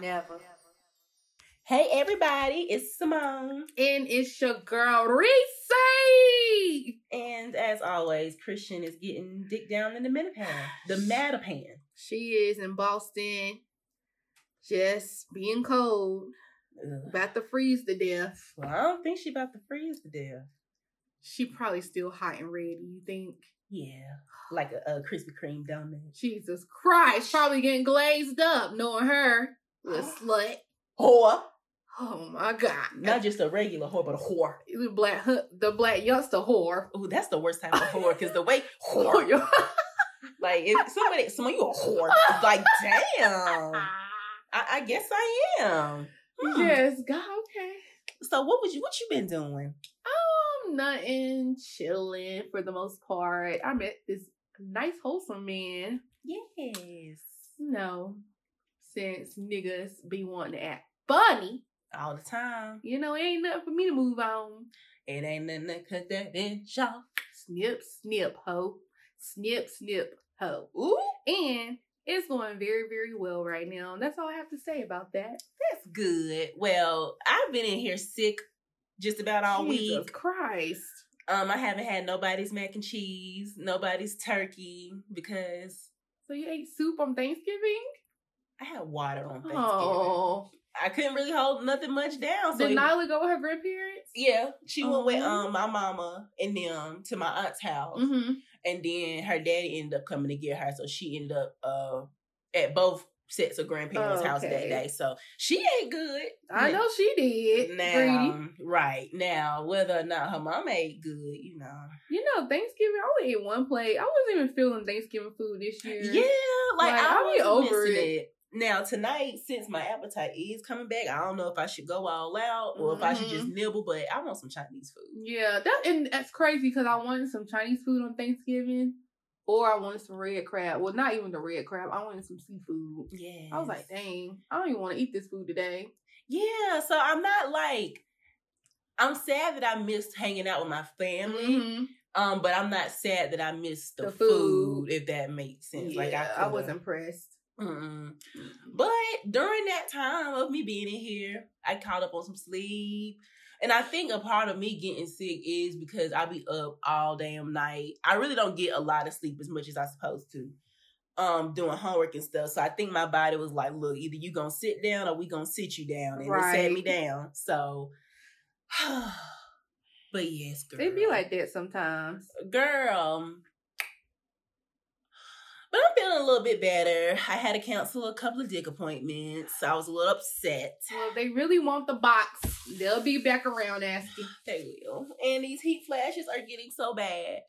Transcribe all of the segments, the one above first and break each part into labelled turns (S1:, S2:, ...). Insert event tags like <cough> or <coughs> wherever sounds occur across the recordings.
S1: sisters.
S2: Child. Never.
S1: Hey everybody, it's Simone.
S3: And it's your girl Reese.
S1: And as always, Christian is getting dick down in the Metapan. The Metapan.
S3: She is in Boston, just being cold,
S1: Ugh.
S3: about to freeze to death.
S1: Well, I don't think she about to freeze to death.
S3: She probably still hot and ready. You think?
S1: Yeah. Like a, a Krispy Kreme donut.
S3: Jesus Christ, probably getting glazed up, knowing her, little slut.
S1: Whore.
S3: Oh my God,
S1: Not just a regular whore, but a whore.
S3: the black, the black youngster whore.
S1: Ooh, that's the worst type of whore, because the way <laughs> whore, <laughs> like if somebody, someone you a whore, <laughs> like damn. I, I guess I am. Hmm.
S3: yes, God, okay.
S1: So what was you? What you been doing?
S3: Um, nothing, chilling for the most part. I met this nice, wholesome man.
S1: Yes.
S3: You since niggas be wanting to act funny,
S1: All the time.
S3: you know, it ain't nothing for me to move on.
S1: It ain't nothing to cut that bitch off.
S3: Snip, snip, ho. Snip, snip, ho.
S1: Ooh,
S3: And it's going very, very well right now. And that's all I have to say about that.
S1: that's good. Well, I've been in here sick just about all
S3: Jesus
S1: week.
S3: Christ.
S1: Um, I haven't had nobody's mac and cheese, nobody's turkey because
S3: So you ate soup on Thanksgiving?
S1: I had water on Thanksgiving.
S3: Oh.
S1: I couldn't really hold nothing much down. So
S3: Did
S1: it-
S3: Nyla go with her grandparents?
S1: yeah, she went with
S3: Oh.
S1: um my mama and them to my aunt's house.
S3: Mm-hmm.
S1: and then her daddy ended up coming to get her, so she ended up uh at both sets of grandparents'
S3: Oh,
S1: house that day. So she ate good.
S3: I know she did.
S1: Now, right now, whether or not her mom ate good, you know.
S3: You know, Thanksgiving, I only ate one plate. I wasn't even feeling Thanksgiving food this year.
S1: Yeah, like,
S3: Like,
S1: I
S3: I'll be
S1: was
S3: over it.
S1: it. Now tonight, since my appetite is coming back, I don't know if I should go all out or if I should just
S3: Mhm.
S1: nibble. But I want some Chinese food.
S3: Yeah, that and that's crazy because I wanted some Chinese food on Thanksgiving, or I wanted some red crab. Well, not even the red crab. I wanted some seafood.
S1: Yeah,
S3: I was like, dang, I don't even want to eat this food today.
S1: yeah. So I'm not like. I'm sad that I missed hanging out with my family.
S3: Mhm.
S1: Um, but I'm not sad that I missed the,
S3: The
S1: food,
S3: food.
S1: if that makes sense. like I,
S3: Yeah, I, was impressed.
S1: Mm-mm. But during that time of me being in here, I caught up on some sleep. And I think a part of me getting sick is because I be up all damn night. I really don't get a lot of sleep as much as I supposed to. Um, doing homework and stuff. So I think my body was like, look, either you gonna sit down or we gonna sit you down. And it sat me down. So <sighs> but yes, girl.
S3: They be like that sometimes.
S1: girl. But I'm feeling a little bit better. I had to cancel a couple of dick appointments. I was a little upset.
S3: Well, they really want the box, they'll be back around asking.
S1: They will. And these heat flashes are getting so bad.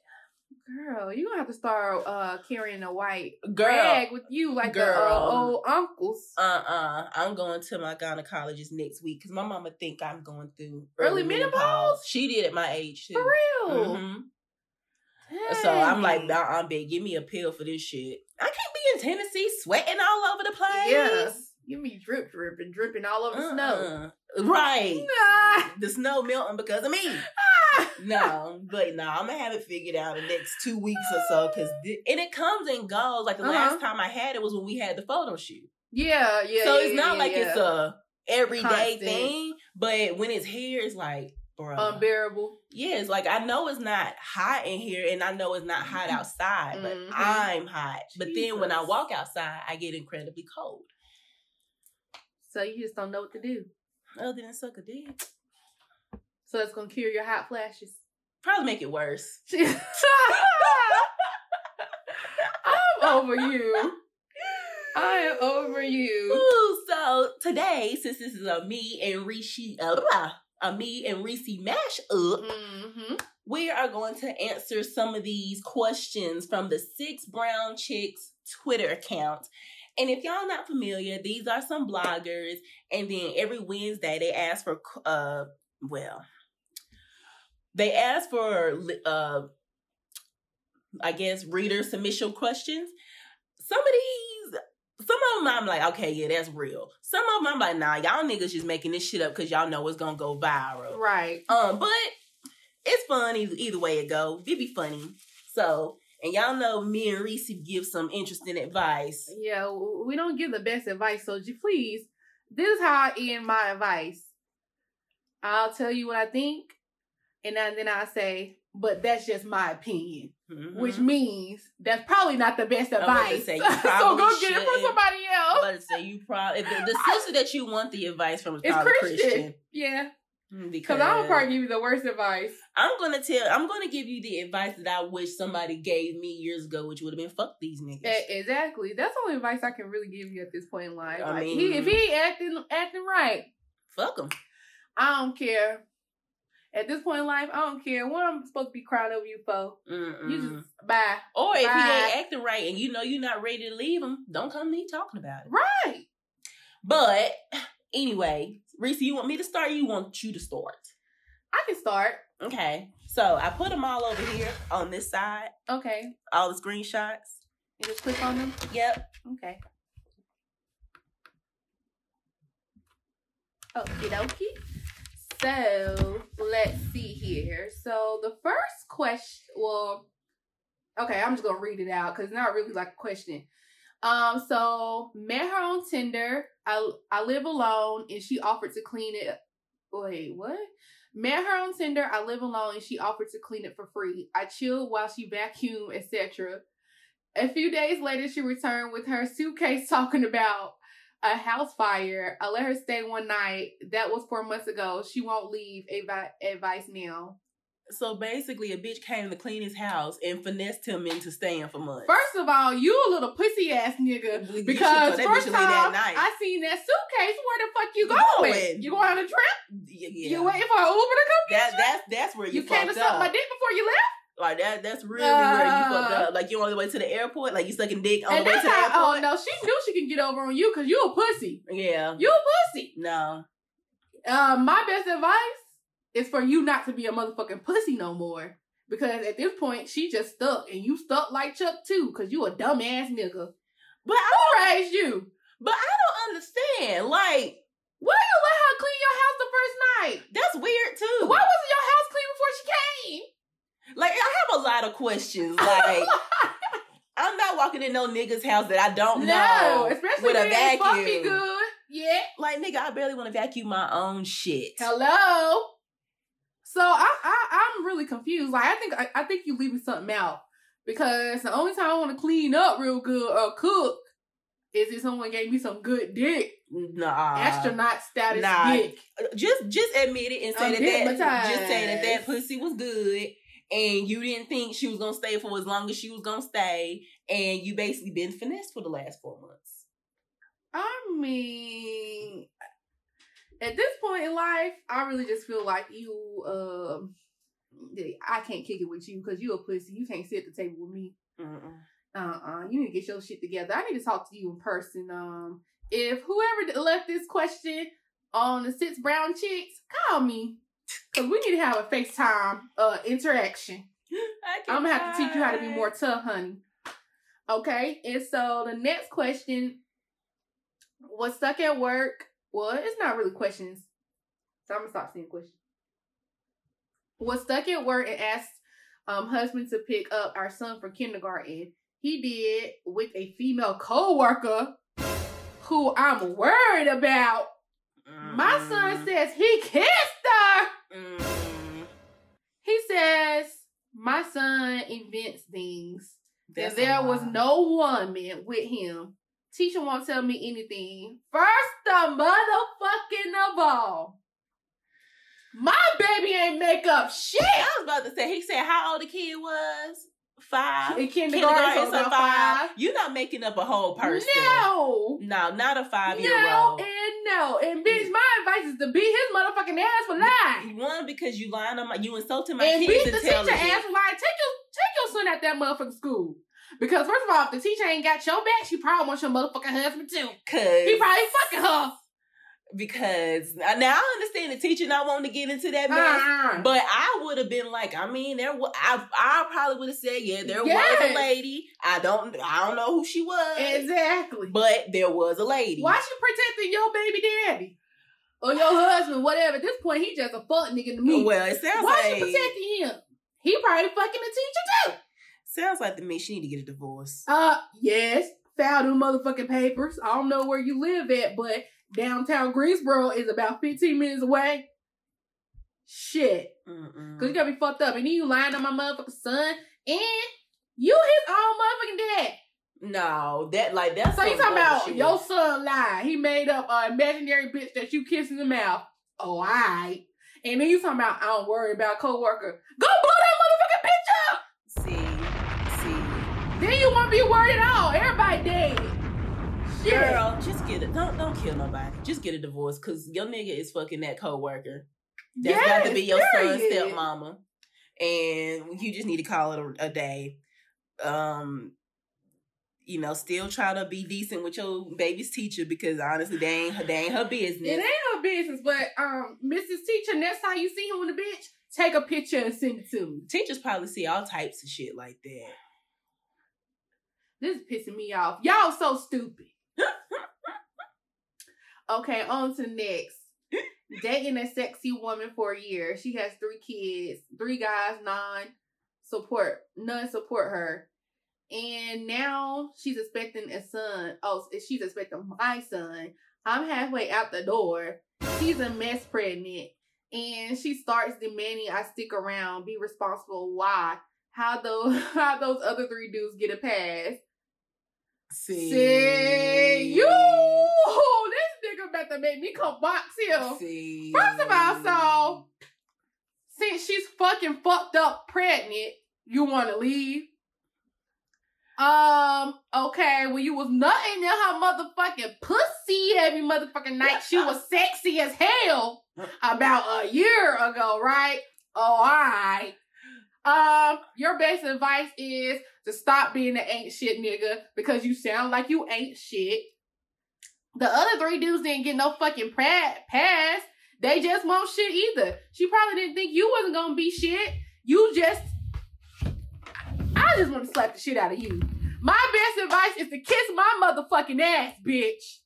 S3: Girl, you're gonna have to start uh carrying a white
S1: Girl.
S3: rag with you like the uh, old uncles.
S1: Uh-uh. I'm going to my gynecologist next week because my mama think I'm going through
S3: Early menopause?
S1: She did at my age too.
S3: For real.
S1: Mhm. So I'm like, nah, I'm big. Give me a pill for this shit. I can't be in Tennessee sweating all over the place.
S3: Yeah. Give me drip dripping, dripping all over the snow.
S1: Uh-uh. Right.
S3: Ah,
S1: the snow melting because of me. no, but no, I'm gonna have it figured out in the next two weeks or so. Cause thi- and it comes and goes. Like the
S3: Uh-huh.
S1: last time I had it was when we had the photo shoot.
S3: yeah, yeah.
S1: so
S3: yeah,
S1: it's not
S3: yeah,
S1: like
S3: yeah.
S1: it's a everyday
S3: Constant.
S1: thing. But when it's here, it's like, bro.
S3: unbearable.
S1: yeah, it's like I know it's not hot in here, and I know it's not hot outside, but
S3: Mhm.
S1: I'm hot. But then when I walk outside, I get incredibly cold.
S3: So you just don't know what to do.
S1: Other than suck a dick,
S3: So it's gonna cure your hot flashes.
S1: probably make it worse. <laughs> <laughs>
S3: I'm over you. I am over you.
S1: Ooh, so today, since this is a me and Rishi, uh, blah, a me and Reese mash up,
S3: hmm
S1: we are going to answer some of these questions from the Six Brown Chicks Twitter account. And if y'all not familiar, these are some bloggers, and then every Wednesday they ask for, uh, well, they ask for, uh, I guess, reader submission questions. Some of these of them I'm like, okay, yeah, that's real. Some of them I'm like, nah, y'all niggas just making this shit up because y'all know it's gonna go viral.
S3: Right.
S1: Um, but it's fun either, either way it go. It be funny. So And y'all know me and Reese give some interesting advice.
S3: Yeah, we don't give the best advice, so please, this is how I end my advice. I'll tell you what I think, and then, then I'll say, but that's just my opinion, which
S1: Mhm.
S3: means that's probably not the best
S1: I'm about to
S3: advice.
S1: say, <laughs>
S3: so go get it from somebody else.
S1: to say you probably the, the <laughs> sister that you want the advice from is
S3: It's
S1: probably
S3: Christian.
S1: Christian.
S3: Yeah,
S1: Mm,
S3: because I'm probably give you the worst advice.
S1: I'm gonna tell. I'm gonna give you the advice that I wish somebody gave me years ago, which would have been fuck these niggas.
S3: E- exactly. That's the only advice I can really give you at this point in life.
S1: I
S3: Like,
S1: mean-
S3: he, if he ain't acting acting right,
S1: fuck him.
S3: I don't care. At this point in life, I don't care what I'm supposed to be crying over you for. You just bye.
S1: or if he ain't acting right and you know you're not ready to leave him, don't come to me talking about it.
S3: Right.
S1: But anyway, Reese, you want me to start? Or you want you to start?
S3: I can start.
S1: Okay. So I put them all over here on this side,
S3: Okay.
S1: all the screenshots.
S3: You just click on them.
S1: Yep.
S3: Okay. Okie dokie. So let's see here. So the first question, well, okay, I'm just gonna read it out because it's not really like a question. Um, so met her on Tinder. I I live alone, and she offered to clean it. Wait, what? Met her on Tinder. I live alone, and she offered to clean it for free. I chilled while she vacuumed, etc. A few days later, she returned with her suitcase <laughs> talking about a house fire. I let her stay one night. That was four months ago. She won't leave. Avi- advice now.
S1: So basically, a bitch came to clean his house and finessed him into staying for months.
S3: First of all, you a little pussy ass nigga. Because first time. I seen that suitcase, where the fuck you going?
S1: going.
S3: You going on a trip?
S1: yeah.
S3: You waiting for an Uber to come
S1: that
S3: you?
S1: that's that's where you,
S3: You came to suck my dick before you left?
S1: Like that that's really where you fucked
S3: Uh.
S1: up. Like you on the way to the airport, like you sucking dick on the way to the
S3: how, oh no, she knew she can get over on you because you a pussy.
S1: Yeah.
S3: You a pussy.
S1: No.
S3: Um, my best advice is for you not to be a motherfucking pussy no more. Because at this point, she just stuck, and you stuck like Chuck too, because you a dumbass nigga.
S1: But I
S3: raised you?
S1: but I don't understand. Like,
S3: Why you let her clean your house the first night?
S1: that's weird too.
S3: Why wasn't your house clean before she came?
S1: Like I have a lot of questions. Like <laughs> I'm not walking in no nigga's house that I don't
S3: no,
S1: know.
S3: especially
S1: with a
S3: when fuck me
S1: vacuum.
S3: good. Yeah.
S1: Like nigga, I barely want to vacuum my own shit.
S3: Hello. So I, I I'm really confused. Like I think I, I think you leaving something out because the only time I want to clean up real good or cook is if someone gave me some good dick,
S1: Nah.
S3: astronaut status
S1: nah.
S3: dick.
S1: Just just admit it and say
S3: I'm
S1: that that just say that that pussy was good and you didn't think she was gonna stay for as long as she was gonna stay and you basically been finessed for the last four months.
S3: I mean, at this point in life, I really just feel like you. Um, I can't kick it with you because you a pussy. You can't sit at the table with me.
S1: Mm-mm.
S3: uh-uh you need to get your shit together i need to talk to you in person um if whoever left this question on the six brown chicks call me because we need to have a facetime uh interaction. <gasps> I'm gonna have to teach you how to be more tough honey. Okay and so the next question was stuck at work. Well it's not really questions. So i'm gonna stop seeing questions. Was stuck at work and asked um husband to pick up our son from kindergarten. He did with a female co-worker who I'm worried about. My son says he kissed
S1: Mm-mm.
S3: He says my son invents things.
S1: That's
S3: and there was no woman with him. Teacher won't tell me anything. First the motherfucking of all. My baby ain't make up shit.
S1: I was about to say. He said how old the kid was. Five.
S3: In kindergarten, so
S1: so
S3: about five.
S1: You're not making up a whole person.
S3: No.
S1: No, not a five year
S3: No
S1: old.
S3: and no. And bitch, my advice is to beat his motherfucking ass for lying.
S1: One because you lying on my, you insulting my
S3: And beat
S1: kids'
S3: the teacher ass for lying. Take your take your son at that motherfucking school. Because first of all, if the teacher ain't got your back, she probably wants your motherfucking husband too.
S1: Cause
S3: He probably fucking her.
S1: Because now I understand the teacher not wanting to get into that mess.
S3: Uh-uh.
S1: But I would have been like, I mean, there. wa- I I probably would have said, yeah, there was a lady. I don't, I don't know who she was,
S3: Exactly.
S1: but there was a lady.
S3: Why she protecting your baby daddy? Or your husband, whatever. At this point, he just a fuck nigga to me.
S1: Well, it sounds
S3: Why
S1: like
S3: she protecting him? He probably fucking the teacher too.
S1: Sounds like to me she need to get a divorce.
S3: Uh, yes. Found them motherfucking papers. I don't know where you live at, but downtown Greensboro is about 15 minutes away. Shit.
S1: Mm-mm.
S3: Cause you gotta be fucked up. And then you lying on my motherfucking son. And you his own motherfucking dad.
S1: No, that like that's
S3: So you talking about
S1: bullshit.
S3: your son lied. He made up an imaginary bitch that you kiss in the mouth. Oh, alright. And then you talking about I don't worry about coworker. Go blow that motherfucking bitch up.
S1: See, see,
S3: Then you won't be worried at all. Everybody dead. Shit.
S1: girl, just get it. Don't don't kill nobody. Just get a divorce, cause your nigga is fucking that coworker. That's got to be your son's
S3: period.
S1: stepmama, and you just need to call it a, a day. Um, you know, still try to be decent with your baby's teacher because honestly, they ain't her, they ain't her business.
S3: It ain't her business, but um, Mrs. Teacher, next time you see him with a bitch, take a picture and send it to me.
S1: Teachers probably see all types of shit like that.
S3: This is pissing me off. Y'all so stupid. <laughs> okay, on to next. Dating a sexy woman for a year. She has three kids, three guys, none support, none support her. And now she's expecting a son. Oh, she's expecting my son. I'm halfway out the door. She's a mess pregnant. And she starts demanding I stick around, be responsible. Why? How those <laughs> how those other three dudes get a pass?
S1: See,
S3: See you. This nigga about to make me come box him.
S1: See,
S3: First of all, so since she's fucking fucked up pregnant, you want to leave? Um, okay, when you was nothing in her motherfucking pussy every motherfucking night, she was sexy as hell <laughs> about a year ago, right? Oh, alright. Um, your best advice is to stop being an ain't shit nigga because you sound like you ain't shit. The other three dudes didn't get no fucking pass. They just won't shit either. She probably didn't think you wasn't gonna be shit. You just, I just want to slap the shit out of you. My best advice is to kiss my motherfucking ass, bitch.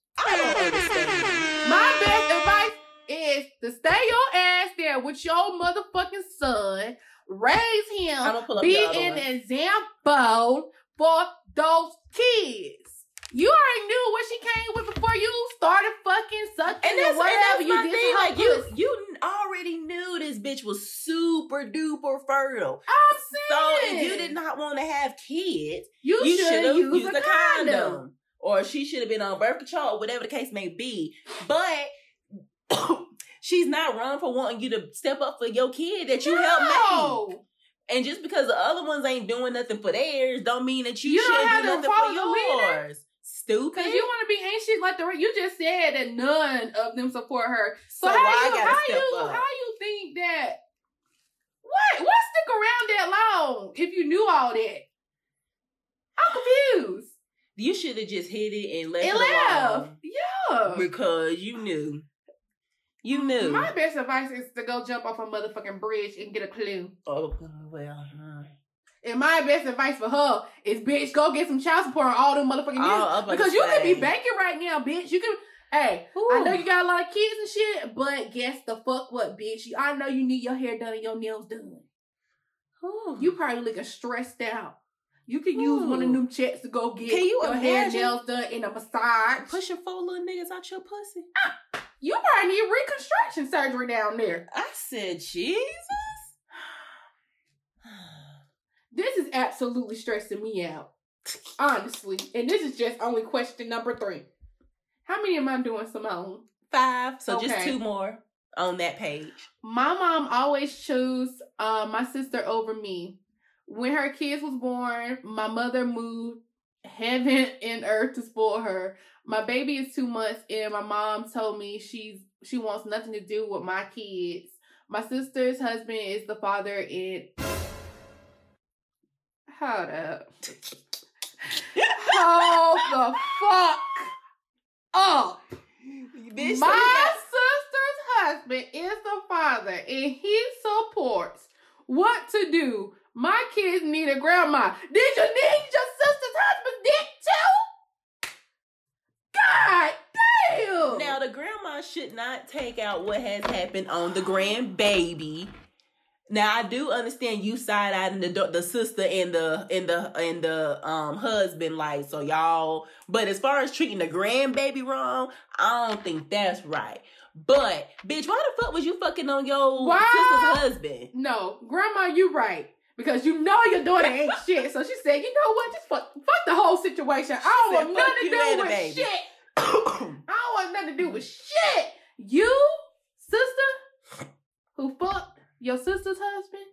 S3: My best advice is to stay your ass there with your motherfucking son. Raise him.
S1: I'm gonna pull up
S3: Be an
S1: one.
S3: example for those kids. You already knew what she came with before you started fucking sucking
S1: And that's,
S3: or whatever
S1: and that's
S3: you
S1: my
S3: did
S1: thing.
S3: to
S1: Like you, you already knew this bitch was super duper fertile.
S3: I'm saying.
S1: So if you did not want to have kids,
S3: you,
S1: you
S3: should have used,
S1: used
S3: a
S1: a
S3: condom.
S1: condom. Or she should have been on birth control, or whatever the case may be. But she's not wrong for wanting you to step up for your kid that you helped make. And just because the other ones ain't doing nothing for theirs, don't mean that you,
S3: You
S1: shouldn't
S3: have
S1: do
S3: to
S1: nothing for
S3: the leader.
S1: yours. Stupid.
S3: Cause you want to be anxious like the you just said that none of them support her. So,
S1: So
S3: how you how you
S1: up?
S3: how you think that? What what stick around that long if you knew all that? I'm confused.
S1: you should have just hit it and left
S3: It
S1: it
S3: left. Yeah.
S1: Because you knew. You knew.
S3: My best advice is to go jump off a motherfucking bridge and get a clue.
S1: oh, well.
S3: And my best advice for her is, bitch, go get some child support on all them motherfucking
S1: Oh,
S3: niggas.
S1: I'm about to
S3: Because you could be banking right now, bitch. You can, hey, I know you got a lot of kids and shit, but guess the fuck what, bitch? You- I know you need your hair done and your nails done.
S1: Ooh.
S3: You probably looking stressed out. You could use one of
S1: Ooh.
S3: them checks to go get
S1: Can you
S3: your hair nails done in a massage.
S1: pushing four little niggas out your pussy. Ah!
S3: You probably need reconstruction surgery down there.
S1: I said, Jesus. <sighs>
S3: This is absolutely stressing me out. Honestly. And this is just only question number three. How many am I doing, Simone?
S1: Five. So just two more on that page.
S3: My mom always chose uh, my sister over me. When her kids was born, my mother moved heaven <laughs> and earth to spoil her. My baby is two months, and my mom told me she's she wants nothing to do with my kids. My sister's husband is the father, and hold up, hold the fuck up.
S1: Bitch,
S3: My
S1: so you got-
S3: sister's husband is the father, and he supports what to do. My kids need a grandma. Did you need your sister's husband's dick too? God damn!
S1: Now the grandma should not take out what has happened on the grandbaby Now I do understand you side eyeing the the sister and the and the and the um husband like so y'all. But as far as treating the grandbaby wrong, I don't think that's right. But bitch, why the fuck was you fucking on your
S3: Why?
S1: sister's husband?
S3: No, grandma, you right. Because you know your daughter ain't <laughs> shit. So she said, you know what? Just fuck, fuck the whole situation. I don't
S1: said,
S3: want nothing to do
S1: the
S3: with
S1: baby."
S3: shit. <coughs> I don't want nothing to do with mm-hmm. shit. You, sister, who fucked your sister's husband,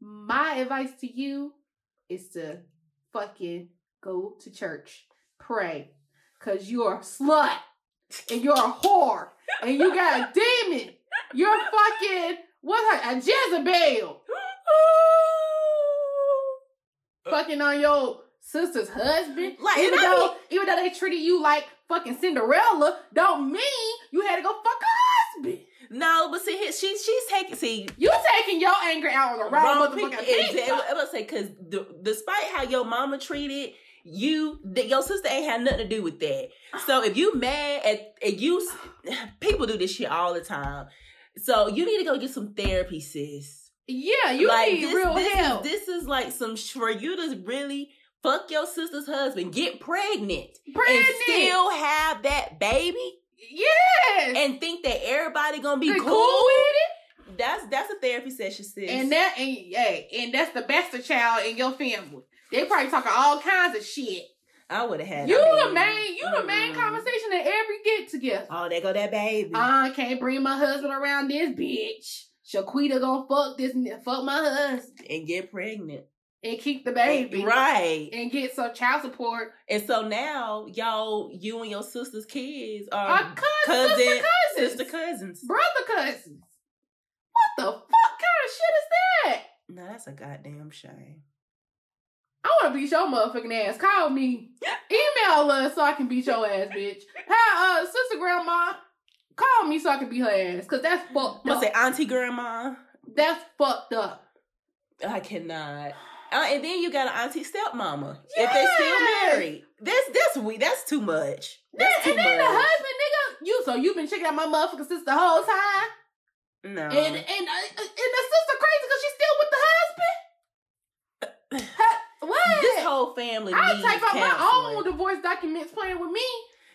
S3: my advice to you is to fucking go to church. Pray. Cause you're a slut. And you're a whore. And you got a demon. You're fucking what's her a Jezebel. <gasps> <laughs> Fucking on your sister's husband.
S1: Like,
S3: even
S1: I
S3: though even though they treated you like fucking Cinderella, don't mean you had to go fuck her husband.
S1: no, but see, here- she's she's taking see
S3: You taking your anger out on the wrong,
S1: wrong
S3: motherfucking
S1: people. I'm gonna say because despite how your mama treated you, that your sister ain't had nothing to do with that. So if you mad at, at you, <sighs> people do this shit all the time. So you need to go get some therapy, sis.
S3: Yeah, you
S1: like
S3: need
S1: this,
S3: real
S1: this
S3: help.
S1: Is, this is like some sh- for you to really fuck your sister's husband, get pregnant,
S3: Pregnant.
S1: and still have that baby,
S3: yes.
S1: and think that everybody gonna be cool.
S3: cool with it
S1: That's that's a therapy session, sis.
S3: And that and hey, and that's the best child in your family. They probably talking all kinds of shit.
S1: I would have had
S3: You the main, you the main conversation at every get together.
S1: Oh, there go that baby.
S3: I can't bring my husband around this bitch. Shaquita gonna fuck this, fuck my husband
S1: and get pregnant.
S3: and keep the baby,
S1: Right.
S3: And get some child support.
S1: And so now, y'all, you and your sister's kids are
S3: cousin- sister cousins,
S1: sister cousins.
S3: brother cousins. What the fuck kind of shit is that?
S1: No, that's a goddamn shame.
S3: I want to beat your motherfucking ass. Call me. <laughs> Email us so I can beat your ass, bitch. Hi, uh, sister grandma. Call me so I can beat her ass. Cause that's fucked
S1: I'm gonna
S3: up.
S1: say auntie grandma.
S3: That's fucked up.
S1: I cannot. Uh, and then you got an auntie stepmama. Yes. If they still married. That's that's we that's too much. That's too
S3: and then the husband, nigga. You so you've been checking out my motherfucking sister the whole time,
S1: No.
S3: and and uh, and the sister crazy because she's still with the husband. <sighs> What?
S1: this whole family
S3: I'll type out my own divorce documents playing with me.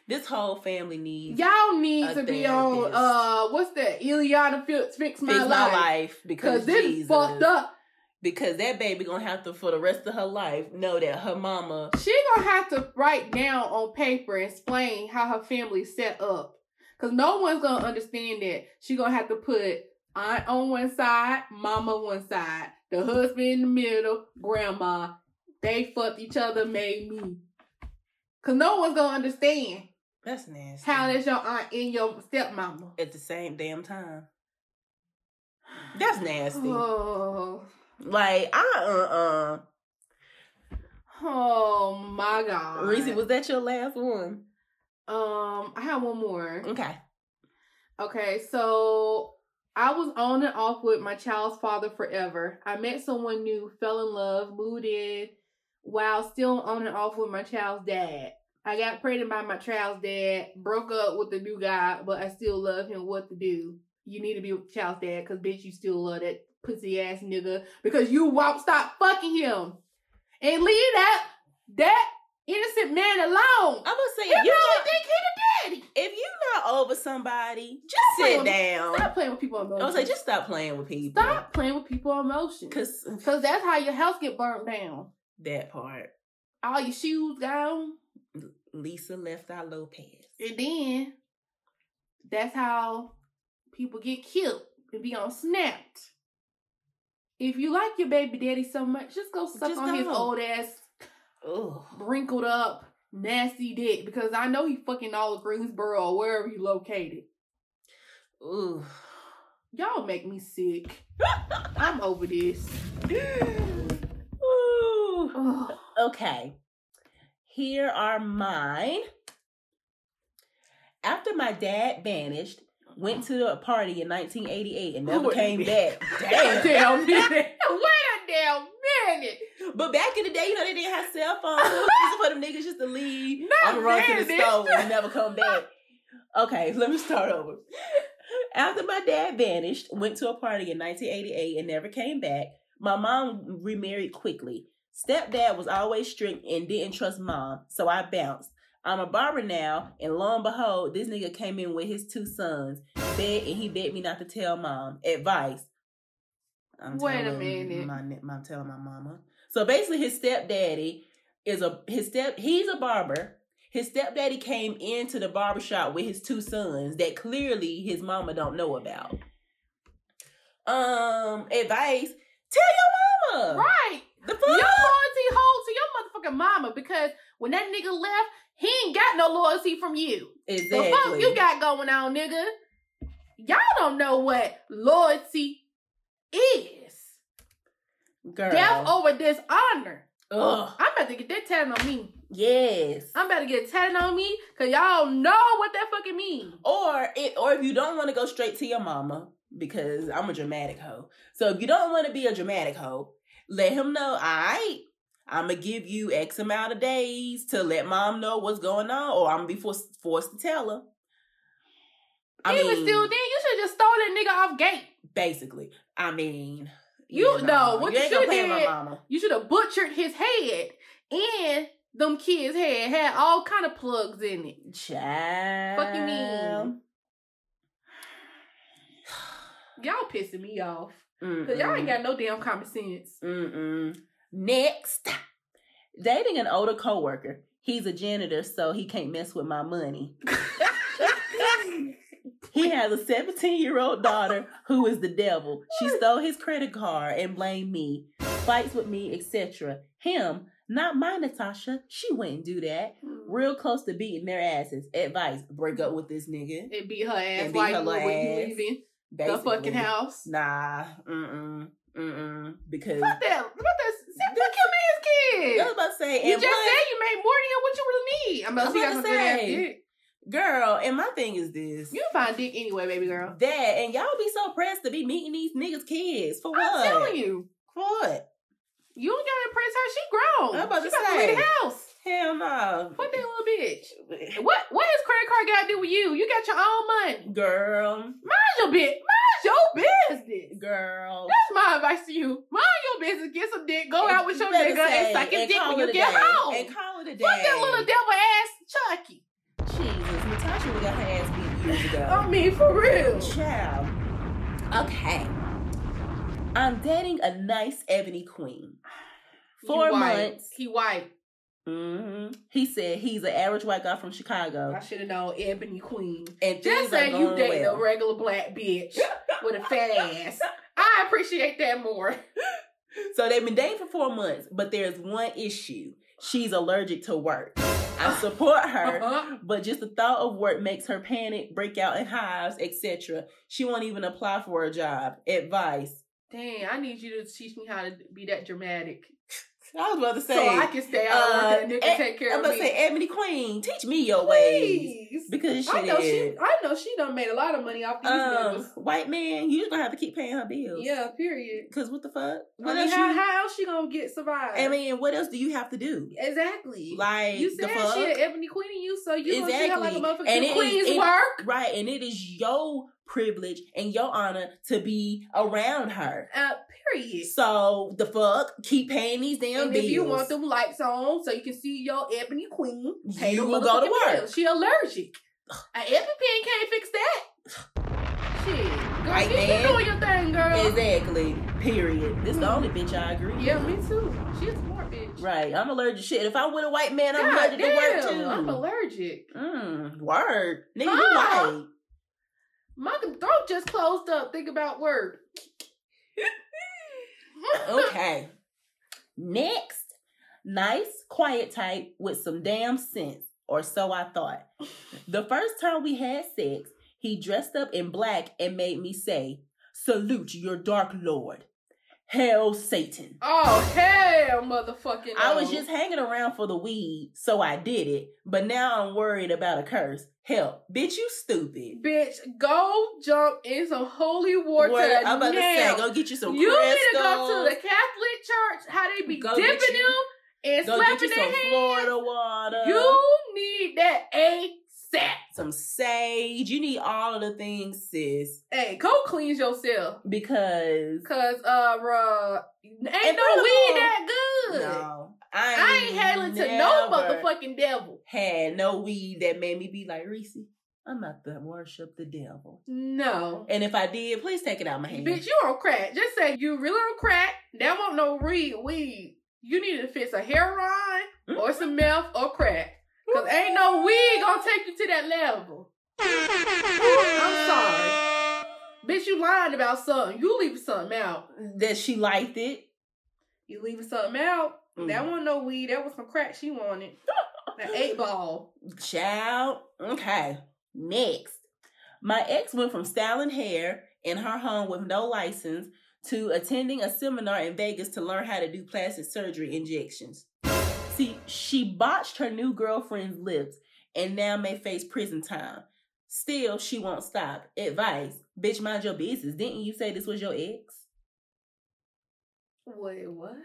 S1: This whole family needs
S3: Y'all need to be on
S1: therapist.
S3: uh what's that? Iyanla Fix, Fix My
S1: fix
S3: Life.
S1: my life because
S3: Cause this
S1: Jesus.
S3: fucked up.
S1: because that baby gonna have to for the rest of her life know that her mama
S3: She gonna have to write down on paper and explain how her family set up. Cause no one's gonna understand that. She gonna have to put aunt on one side, mama one side, the husband in the middle, grandma. They fucked each other, made me. Cause no one's gonna understand
S1: that's nasty
S3: how that's your aunt and your stepmama.
S1: at the same damn time that's nasty
S3: Oh,
S1: like I uh uh.
S3: oh my god.
S1: Reese was that your last one
S3: um, I have one more.
S1: okay
S3: Okay, so I was on and off with my child's father forever. I met someone new, fell in love, moved in, while still on and off with my child's dad. I got pregnant by my child's dad, broke up with the new guy, but I still love him. What to do? You need to be with child's dad, cause bitch, you still love that pussy ass nigga because you won't stop fucking him and leave that that innocent man alone.
S1: I'm gonna say if you not,
S3: think he the daddy.
S1: if you not over somebody just
S3: playing
S1: sit
S3: with-
S1: down
S3: Stop playing with people on motion.
S1: I
S3: emotions.
S1: was like just stop playing with people
S3: Stop playing with people emotions.
S1: cause
S3: Cause that's how your house get burnt down.
S1: that part
S3: All your shoes gone.
S1: Lisa Left Eye Lopes
S3: And then that's how people get killed and be on snapped. If you like your baby daddy so much, just go suck
S1: Just
S3: on his old ass,
S1: oh
S3: wrinkled up, nasty dick. Because I know he fucking all of Greensboro or wherever he located.
S1: ooh
S3: Y'all make me sick. <laughs> I'm over this.
S1: Ooh.
S3: Ugh.
S1: Okay. Here are mine. After my dad vanished, went to a party in 1988 and never
S3: Wait
S1: came back.
S3: Damn, <laughs>
S1: Damn.
S3: damn <laughs> minute. Wait a damn minute.
S1: But back in the day, you know, they didn't have cell phones. <laughs> It was for them niggas just to leave
S3: Not
S1: the run to the store and never come back. Okay, let me start over. After my dad vanished, went to a party in 1988 and never came back, my mom remarried quickly. Stepdad was always strict and didn't trust mom, so I bounced. I'm a barber now, and lo and behold, this nigga came in with his two sons. Begged, and he begged me not to tell mom. Advice. I'm
S3: Wait a
S1: telling
S3: minute.
S1: My, I'm telling my mama. So basically, his stepdaddy is a his step. He's a barber. His stepdaddy came into the barbershop with his two sons that clearly his mama don't know about. Um, advice: Tell your mama.
S3: Right.
S1: The fuck?
S3: Your loyalty holds to your motherfucking mama because when that nigga left, he ain't got no loyalty from you.
S1: exactly.
S3: The fuck you got going on, nigga? Y'all don't know what loyalty is.
S1: Girl.
S3: Death over dishonor.
S1: Ugh.
S3: I'm about to get that tatted on me.
S1: Yes.
S3: I'm about to get tatted on me because y'all know what that fucking means.
S1: Or it, or if you don't want to go straight to your mama, because I'm a dramatic hoe. So if you don't want to be a dramatic hoe, let him know. All right, I'm gonna give you X amount of days to let mom know what's going on, or I'm gonna be forced forced to tell her. I
S3: Even
S1: mean,
S3: still, then you should just stole that nigga off gate.
S1: basically, I mean,
S3: You- no, what
S1: you
S3: you shoulda
S1: play my
S3: did-
S1: mama.
S3: You should have butchered his head and them kids' head had all kind of plugs in it.
S1: Child.
S3: Fuck you mean? Y'all pissing me off. Cause y'all ain't got no damn common sense.
S1: Mm-mm. Next, dating an older coworker. He's a janitor, so he can't mess with my money. <laughs> He has a 17 year old daughter who is the devil. She stole his credit card and blamed me, fights with me, etc. Him, not my Natasha. She wouldn't do that. Hmm. Real close to beating their asses. Advice: break up with this nigga.
S3: It beat her ass
S1: And beat her
S3: you were
S1: little ass.
S3: Leaving the fucking house.
S1: Nah, mm-mm, mm-mm. Because
S3: Fuck that. Fuck that. Fuck your man's kid.
S1: I was about to say,
S3: You just
S1: plus-
S3: said you made more than what you really need. I'm about to
S1: I'm about to say. girl, and my thing is this.
S3: You find dick anyway, baby girl.
S1: that and y'all be so pressed to be meeting these niggas' kids for what?
S3: I'm telling you.
S1: For what?
S3: You ain't gotta impress her. She grown.
S1: I'm about
S3: she
S1: to
S3: about
S1: say.
S3: to leave the house.
S1: Hell no.
S3: Fuck that little bitch. What what his credit card got to do with you? You got your own money.
S1: Girl,
S3: Mind your bit. Mind your business.
S1: girl.
S3: That's my advice to you. Mind your business. Get some dick. Go out with
S1: You
S3: your nigga
S1: say,
S3: and suck his dick when you get
S1: day.
S3: home.
S1: And call it a day.
S3: Fuck that little devil ass Chucky.
S1: Jesus, Natasha would got her ass beat years ago. <laughs>
S3: I mean, for real.
S1: Child. Okay. I'm dating a nice ebony queen. <sighs> Four
S3: He
S1: months.
S3: He white.
S1: Hmm He said he's an average white guy from Chicago.
S3: I should have known Ebony Queen.
S1: And
S3: Just
S1: things
S3: say
S1: are
S3: you date
S1: well.
S3: a regular black bitch with a fat ass. I appreciate that more.
S1: So they've been dating for four months, but there's one issue. She's allergic to work. I support <laughs> her,
S3: Uh-huh.
S1: but just the thought of work makes her panic, break out in hives, etc. She won't even apply for a job. Advice.
S3: Dang, I need you to teach me how to be that dramatic.
S1: I was about to say,
S3: so I can stay out work and nigga
S1: uh,
S3: take care
S1: I'm
S3: of
S1: about
S3: me.
S1: to say, Ebony Queen, teach me your ways.
S3: Please.
S1: Because
S3: I know she I know she done made a lot of money off these
S1: um,
S3: niggas.
S1: white man, you just gonna have to keep paying her bills.
S3: Yeah, period.
S1: Cause what the fuck?
S3: I
S1: What
S3: mean,
S1: else
S3: how,
S1: you,
S3: how else she gonna get survive?
S1: I mean, what else do you have to do?
S3: exactly.
S1: Like
S3: you
S1: the
S3: said she an ebony queen and you, so you gonna see her like a motherfucking
S1: And
S3: queen's work.
S1: Right, and it is your privilege and your honor to be around her.
S3: Uh, period.
S1: So the fuck, keep paying these damn
S3: and
S1: bills.
S3: if you want them lights on so you can see your ebony queen, pay
S1: You will go to work.
S3: bills. She allergic. An EpiPen can't fix that. Shit. Girl,
S1: Right,
S3: you, you doing your thing, girl.
S1: Exactly. Period. This the only bitch I agree.
S3: Yeah,
S1: with.
S3: me too. She's a smart bitch.
S1: Right. I'm allergic to shit. If I'm with a white man, I'm
S3: God
S1: allergic to work too.
S3: I'm allergic.
S1: Mm, word. Nigga, you white.
S3: My throat just closed up. Think about work. <laughs>
S1: Okay. Next, nice, quiet type with some damn sense, or so I thought. The first time we had sex, he dressed up in black and made me say, Salute your dark lord. Hail Satan.
S3: Oh hell, motherfucking!
S1: I was just hanging around for the weed, so I did it. But now I'm worried about a curse. Help. Bitch, you stupid.
S3: bitch. Go jump in some holy water
S1: Word, I'm about to
S3: now.
S1: say, go get you some
S3: you need to go to the Catholic church. How they be
S1: Go
S3: dipping them and slapping their hands.
S1: Florida water.
S3: You need that
S1: Some sage. You need all of the things, sis.
S3: Hey, go cleanse yourself.
S1: Because
S3: Cause uh bruh, ain't no weed that good.
S1: no,
S3: I ain't handling to no motherfucking devil.
S1: Had no weed that made me be like Reese. I'm not to worship the devil.
S3: No.
S1: And if I did, please take it out my hand.
S3: Bitch, you on crack. Just say you really on crack. That won't no read weed. You need to fix a hairline or some meth or crack. Cause ain't no weed gonna take you to that level. I'm sorry. Bitch, you lying about something. You leaving something out.
S1: that she liked it.
S3: You leaving something out.
S1: Mm.
S3: That wasn't no weed. That was some crack she wanted. <laughs> That eight ball.
S1: Child. Okay. Next. My ex went from styling hair in her home with no license to attending a seminar in Vegas to learn how to do plastic surgery injections. See, she botched her new girlfriend's lips and now may face prison time. Still, she won't stop. Advice Bitch, mind your business. Didn't you say this was your ex?
S3: Wait, what?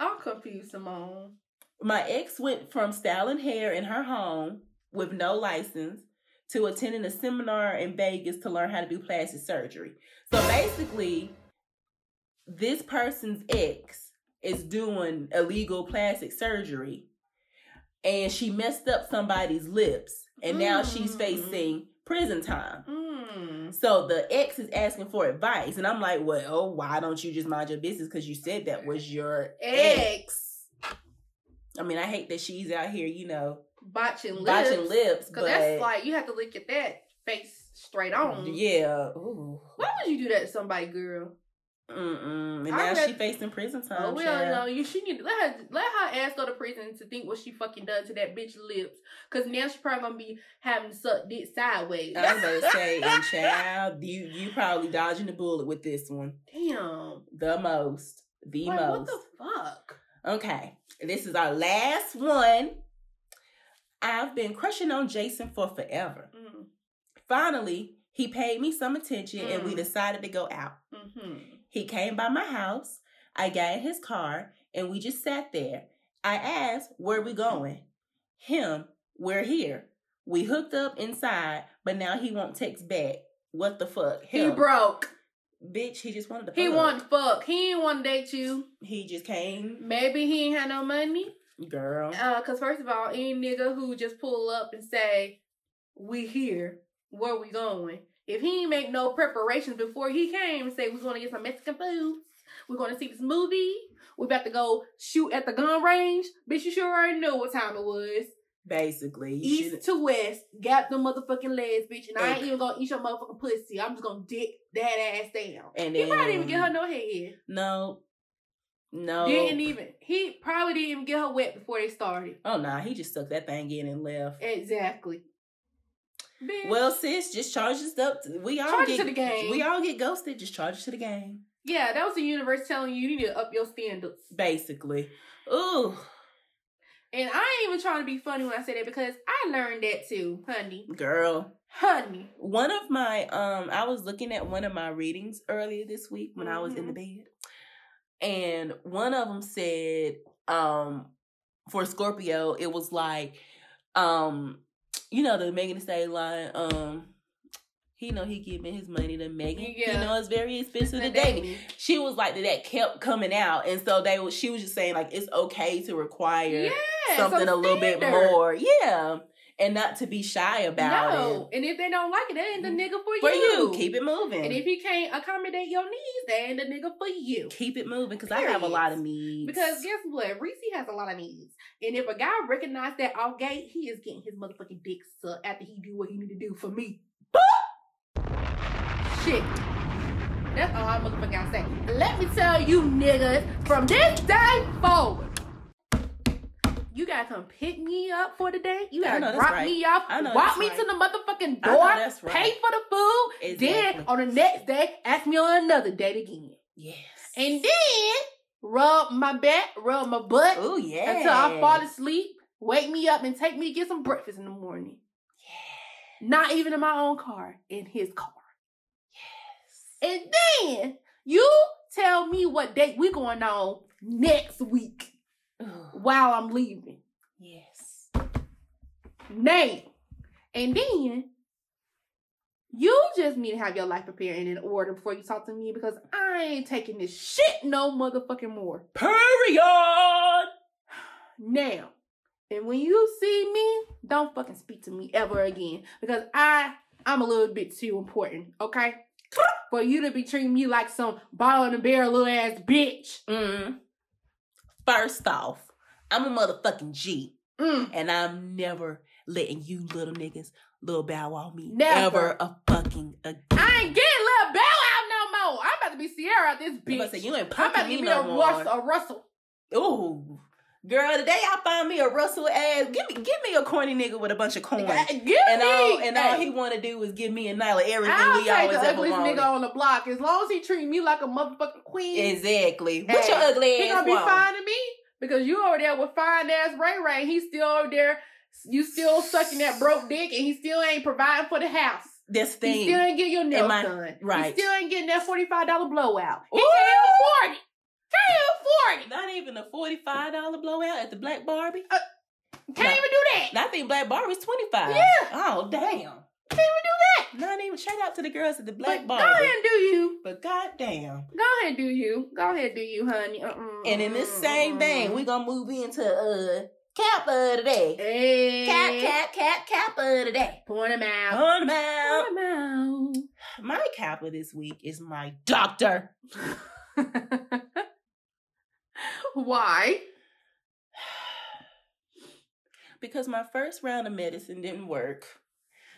S3: I'm confused, Simone.
S1: My ex went from styling hair in her home with no license to attending a seminar in Vegas to learn how to do plastic surgery. So basically, this person's ex is doing illegal plastic surgery and she messed up somebody's lips and now she's
S3: Mm.
S1: facing prison time.
S3: Mm.
S1: So the ex is asking for advice and I'm like, "Well, why don't you just mind your business cuz you said that was your ex."
S3: Ex.
S1: I mean, I hate that she's out here, you know,
S3: Botching lips.
S1: botching lips,
S3: Cause that's like you have to look at that face straight on.
S1: yeah. Ooh.
S3: Why would you do that to somebody, girl?
S1: Mm-mm. And now
S3: read-
S1: she facing prison time.
S3: Oh well, you know, you she need let her let her ass go to prison to think what she fucking done to that bitch lips. Cause now she probably gonna be having to suck dick sideways.
S1: I was to <laughs> say, and child, you you probably dodging the bullet with this one.
S3: Damn.
S1: The most. The
S3: Like, what
S1: most.
S3: the fuck?
S1: Okay. This is our last one. I've been crushing on Jason for forever.
S3: Mm.
S1: Finally, he paid me some attention and we
S3: Mm.
S1: decided to go out.
S3: Mm-hmm.
S1: He came by my house. I got in his car and we just sat there. I asked, Where we going? Him, we're here. We hooked up inside, but now he won't text back. What the fuck?
S3: He broke.
S1: Bitch, he just wanted to
S3: He want to fuck. He ain't want to date you.
S1: He just came.
S3: Maybe he ain't had no money.
S1: Girl.
S3: Uh, cause first of all, any nigga who just pull up and say, "We here, where we going?" If he ain't make no preparations before he came and say, "We're gonna get some Mexican food, we're gonna see this movie, we're about to go shoot at the gun range," bitch, you sure already know what time it was.
S1: Basically.
S3: East to west, gap the motherfucking legs, bitch, and I ain't even gonna eat your motherfucking pussy. I'm just gonna dick that ass down.
S1: And
S3: he
S1: then
S3: probably didn't even get her no head.
S1: No. No.
S3: Didn't even. He probably didn't even get her wet before they started.
S1: Oh nah, he just stuck that thing in and left.
S3: Exactly. Bitch.
S1: Well, sis, just charge us up. We all
S3: Charge
S1: get
S3: to the game.
S1: We all get ghosted. Just charge it to the game.
S3: yeah, that was the universe telling you you need to up your standards.
S1: Basically. Ooh,
S3: And I ain't even trying to be funny when I say that because I learned that too, honey.
S1: girl.
S3: Honey.
S1: One of my um, I was looking at one of my readings earlier this week when I was in the
S3: Mm-hmm.
S1: bed, and one of them said, um, for Scorpio, it was like, um, you know, the Megan Thee Stallion line, um. He know he giving his money to Megan.
S3: Yeah.
S1: You know it's very expensive to date. she was like that, kept coming out and so they was she was just saying like it's okay to require
S3: Yeah,
S1: something
S3: some
S1: a little bit more yeah and not to be shy about it.
S3: No. And if they don't like it, that ain't the nigga for,
S1: it for
S3: you.
S1: you keep it moving
S3: And if he can't accommodate your needs, that ain't the nigga for you.
S1: keep it moving because i have a lot of needs
S3: Because guess what? Reese has a lot of needs. And if a guy recognize that all gate, he is getting his motherfucking dick sucked after he do what he need to do for me. Shit. That's all I motherfucking gotta say. Let me tell you niggas, from this day forward, you gotta come pick me up for the day. You gotta drop
S1: right.
S3: me off, walk me
S1: right.
S3: to the motherfucking door,
S1: right.
S3: pay for the food.
S1: Exactly.
S3: Then on the next day, ask me on another date again.
S1: yes
S3: And then rub my back, rub my butt
S1: oh yeah
S3: until I fall asleep. Wake me up and take me to get some breakfast in the morning. Yes. Not even in my own car, in his car. Yes. And then you tell me what date we going on next week while I'm leaving.
S1: yes
S3: Name. And then you just need to have your life prepared and in order before you talk to me because I ain't taking this shit no motherfucking more.
S1: Period.
S3: Now, and when you see me, don't fucking speak to me ever again because I I'm a little bit too important, okay? <laughs> For you to be treating me like some ball and bear little ass bitch.
S1: Mm. First off, I'm a motherfucking G,
S3: Mm.
S1: and I'm never letting you little niggas little bow wow me
S3: Never.
S1: ever a fucking again.
S3: I ain't getting little bow out no more. I'm about to be Sierra out this
S1: I'm about
S3: bitch.
S1: to say, you ain't
S3: I'm about to give me
S1: no
S3: a
S1: more.
S3: Russell, a Russell.
S1: Ooh, girl, today I find me a Russell ass. Give me, give me a corny nigga with a bunch of coins.
S3: Give
S1: And
S3: me.
S1: all, and all he want to do is give me and Nyla everything
S3: I'll
S1: we always
S3: the ugliest nigga on the block as long as he treat me like a motherfucking queen.
S1: Exactly. What your ugly ass?
S3: He gonna be
S1: fine
S3: to me because you over there with fine ass Ray Ray. He's still over there. You still sucking that broke dick, and he still ain't providing for the house.
S1: This thing, He
S3: still ain't getting your nails done.
S1: right.
S3: He still ain't getting that forty five dollar blowout. He
S1: Ooh.
S3: can't afford it. Can't afford it.
S1: Not even a forty-five dollar blowout at the Black Barbie.
S3: Uh, can't
S1: Nah.
S3: even do that.
S1: I think Black Barbie's twenty-five.
S3: Yeah.
S1: Oh damn.
S3: Can't even do that.
S1: Not even. Shout out to the girls at the Black
S3: But
S1: Barbie.
S3: go ahead and do you.
S1: But goddamn.
S3: Go ahead and do you. Go ahead and do you, honey. Uh-uh,
S1: And in this same vein, we gonna move into uh cap of the day.
S3: Hey.
S1: Cap, cap, cap, cap of the day.
S3: Point him out.
S1: On them out.
S3: Point 'em out.
S1: My kappa this week is my doctor. <laughs>
S3: Why? <sighs>
S1: Because my first round of medicine didn't work.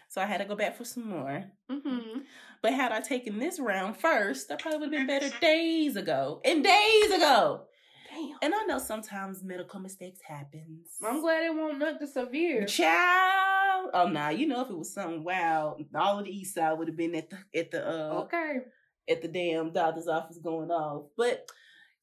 S1: So I had to go back for some more.
S3: Mm-hmm.
S1: But had I taken this round first, I probably would have been better <laughs> days ago. And days ago.
S3: Damn.
S1: And I know sometimes medical mistakes happen.
S3: I'm glad it won't look nothing severe.
S1: Child. Oh nah, you know if it was something wild, all of the east side would have been at the at the uh
S3: Okay.
S1: at the damn doctor's office going off. But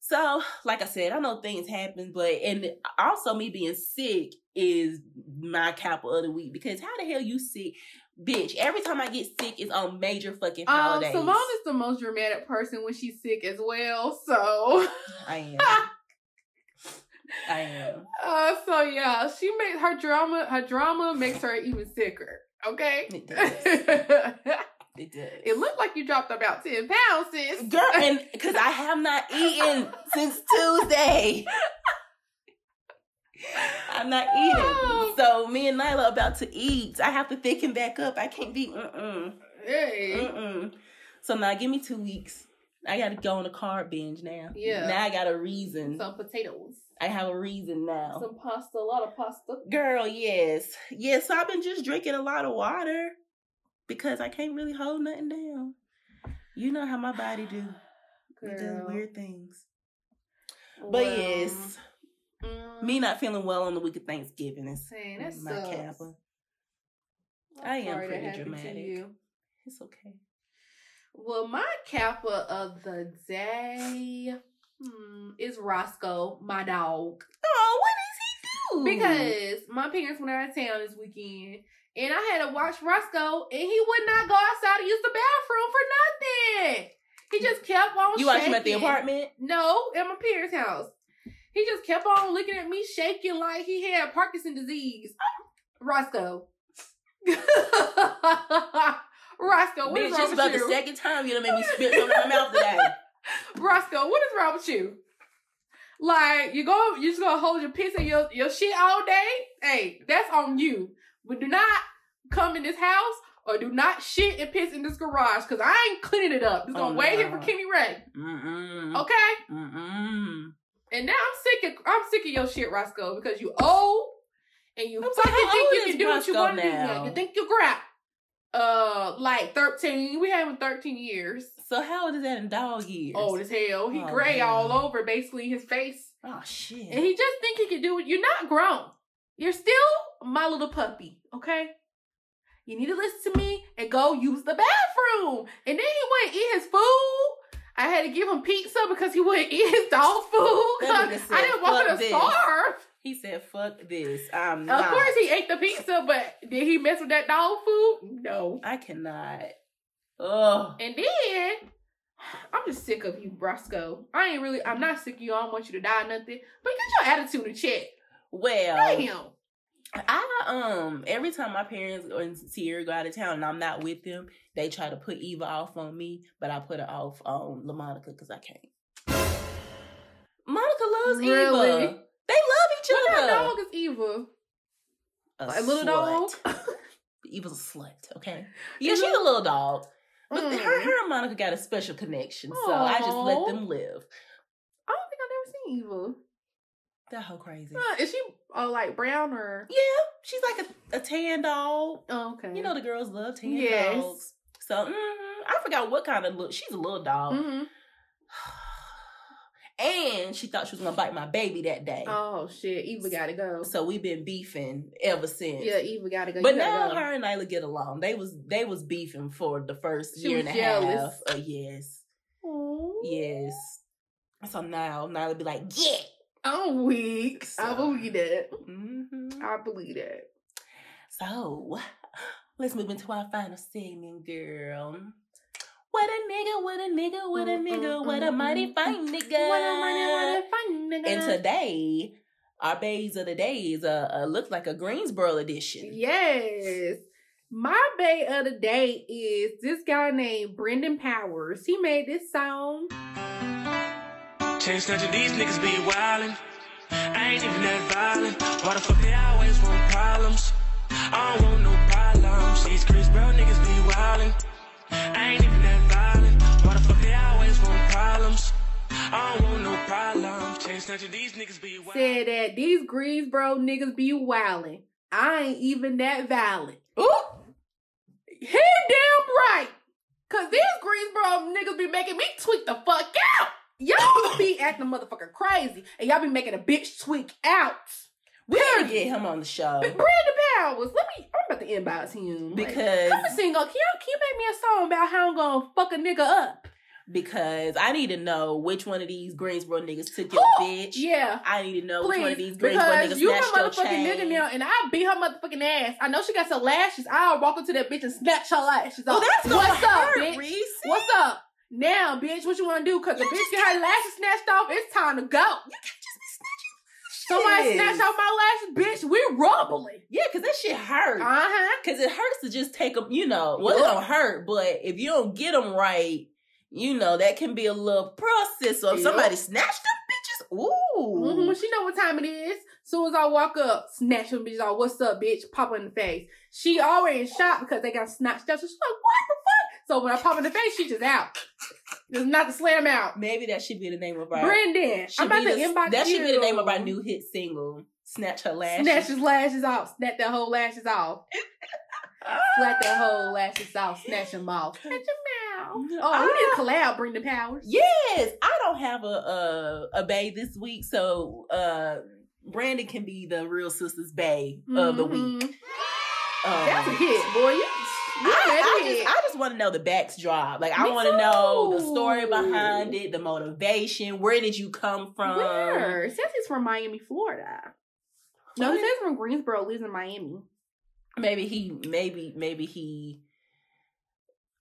S1: so, like I said, I know things happen, but and also me being sick is my capital of the week because how the hell you sick, bitch? Every time I get sick, it's on major fucking
S3: Um,
S1: holidays.
S3: Simone is the most dramatic person when she's sick as well. So,
S1: I <laughs> am. I am.
S3: uh, so yeah, she makes her drama. Her drama makes her even sicker. Okay. <laughs>
S1: It did.
S3: it looked like you dropped about ten pounds, sis.
S1: Girl, <laughs> and because I have not eaten since Tuesday. I'm not eating. Oh. So me and Nyla about to eat. I have to thicken back up. I can't be mm-mm.
S3: hey.
S1: Mm-mm. So now give me two weeks. I gotta go on a carb binge now.
S3: Yeah.
S1: Now I got a reason.
S3: Some potatoes.
S1: I have a reason now.
S3: Some pasta. A lot of pasta.
S1: Girl, yes. Yes, so I've been just drinking a lot of water because I can't really hold nothing down. You know how my body do. <sighs> It does weird things. But yes,
S3: mm,
S1: me not feeling well on the week of Thanksgiving is
S3: Dang, that
S1: my
S3: sucks.
S1: kappa.
S3: I'm
S1: I am pretty dramatic.
S3: you.
S1: It's okay.
S3: Well, my kappa of the day hmm, is Roscoe, my dog.
S1: Oh, what does he do?
S3: Because my parents went out of town this weekend, and I had to watch Roscoe, and he would not go outside to use the bathroom for nothing. He just kept on.
S1: you watch him at the apartment.
S3: No, at my parents' house. He just kept on looking at me, shaking like he had Parkinson disease. Roscoe. <laughs> Roscoe, what is
S1: Bitch,
S3: wrong
S1: just
S3: with
S1: about
S3: you?
S1: the second time you done made me spit something in my mouth today. <laughs>
S3: Roscoe, what is wrong with you? Like you go, you just gonna hold your piss and your your shit all day? Hey, that's on you. But do not come in this house or do not shit and piss in this garage because I ain't cleaning it up. It's
S1: Oh,
S3: gonna wait here for. Kenny Ray.
S1: Mm-mm.
S3: Okay?
S1: Mm-mm.
S3: And now I'm sick of I'm sick of your shit, Roscoe, because you old and you
S1: I'm
S3: fucking think you can do what you want to do.
S1: now?
S3: You think you're crap. Uh, like 13. We have him 13 years.
S1: So how old is that in dog years?
S3: Old as hell. He
S1: Oh,
S3: gray
S1: damn.
S3: all over, basically his face.
S1: Oh shit.
S3: And he just think he can do it. You're not grown. You're still my little puppy, okay? You need to listen to me and go use the bathroom. And then he wouldn't eat his food. I had to give him pizza because he wouldn't eat his dog <laughs> food.
S1: Nigga
S3: I didn't want him to
S1: this."
S3: starve.
S1: He said, "Fuck this. I'm
S3: Of
S1: not.
S3: course he ate the pizza, but did he mess with that dog food? No.
S1: I cannot. Ugh.
S3: And then I'm just sick of you, Roscoe. I ain't really I'm not sick of you. I don't want you to die or nothing. But get your attitude in check.
S1: Well,
S3: Damn.
S1: I um every time my parents or Sierra go out of town and I'm not with them, they try to put Eva off on me, but I put her off on LaMonica because I can't. Monica loves
S3: Really?
S1: Eva. They love each
S3: What
S1: other.
S3: of dog is Eva?
S1: A
S3: a little dog? <laughs> <laughs>
S1: Eva's a slut, okay? Yeah, she's a little dog. But
S3: Mm.
S1: her, her and Monica got a special connection, so I just let them live.
S3: I don't think I've ever seen Eva.
S1: That whole crazy.
S3: Huh, is she uh, like brown or?
S1: Yeah, she's like a, a tan dog.
S3: Oh, okay.
S1: You know the girls love tan
S3: Yes.
S1: dogs. So mhm, I forgot what kind of look. She's a little dog,
S3: hmm <sighs>
S1: and she thought she was gonna bite my baby that day.
S3: Oh shit, Eva gotta go.
S1: So we've been beefing ever since.
S3: Yeah, Eva gotta go.
S1: But
S3: gotta
S1: now
S3: go.
S1: her and Nyla get along. They was they was beefing for the first
S3: She
S1: year and a
S3: jealous.
S1: half. Uh, yes,
S3: Aw.
S1: yes. So now Nyla be like, yeah.
S3: I'm weak. I
S1: So-
S3: believe that.
S1: hmm
S3: I believe that.
S1: So let's move into our final segment, girl. What a nigga, what a nigga, what a nigga, what a mighty fine nigga.
S3: What a money, what a nigga.
S1: And today, our bays of the day is uh, uh looks like a Greensboro edition.
S3: Yes. My bay of the day is this guy named Brenden Powers. He made this song.
S2: Chain snatching, these niggas be wildin'. I ain't even that violent. Why the fuck they always want problems? I don't want no problems. These Chris Brown niggas be wildin'. I ain't even that violent. Why the fuck they always want problems? I don't want no problems. Chain snatching, these niggas be wildin'.
S3: Said that these Greensboro niggas be wildin'. I ain't even that violent.
S1: Ooh,
S3: He damn right. Cause these Greensboro niggas be making me tweak the fuck out. Y'all <laughs> be acting motherfucking crazy. And y'all be making a bitch tweak out.
S1: we gotta get him on the show
S3: But Brandon Powers, let me I'm about to inbox him. Like,
S1: because
S3: Come and sing, can y'all, can you make me a song about how I'm gonna fuck a nigga up?
S1: because I need to know which one of these Greensboro niggas took your
S3: Ooh,
S1: bitch.
S3: Yeah.
S1: I need to know which one of these Greensboro niggas
S3: you her
S1: snatched your
S3: motherfucking
S1: chain.
S3: nigga now, and I'll beat her motherfucking ass. I know she got some lashes. I'll walk up to that bitch and snatch her lashes
S1: Oh,
S3: off.
S1: that's
S3: What's up,
S1: hurt,
S3: bitch?
S1: Reese.
S3: What's up? Now, bitch, what you wanna do? Cause the bitch get her lashes snatched off, it's time to go.
S1: You can't just be snatching.
S3: Somebody
S1: shit.
S3: snatch off my lashes, bitch, We're rumbling.
S1: Yeah, because that shit hurt.
S3: Uh-huh.
S1: Because it hurts to just take them, you know. Well, it don't hurt, but if you don't get them right, you know, that can be a little process. So if
S3: Yup.
S1: somebody snatched them bitches, ooh.
S3: Mm-hmm. She know what time it is. Soon as I walk up, snatch them bitches off. What's up, bitch? Pop her in the face. She already in shock because they got snatched up. So she's like, what? So when I pop in the face, she just out. Just not to slam out.
S1: Maybe that should be the name of our. Brenden,
S3: I'm about to
S1: the-
S3: inbox
S1: That should be the name of our new hit single. Snatch her lashes.
S3: Snatch his lashes off. Snatch that whole lashes off. Flat that whole lashes off. Snatch them off. Snatch them out. Oh, we need a collab, Brenden Powers.
S1: Yes, I don't have a a, a bay this week, so uh Brandon can be the real sisters bay of the week.
S3: Mhm.
S1: Um,
S3: That's a hit, boy. You
S1: I, I just, I just want to know the back's backdrop. Like, I want to know the story behind it, the motivation. Where did you come from?
S3: Where? It says he's from Miami, Florida. No, it says from Greensboro, lives in Miami.
S1: Maybe he, maybe, maybe he.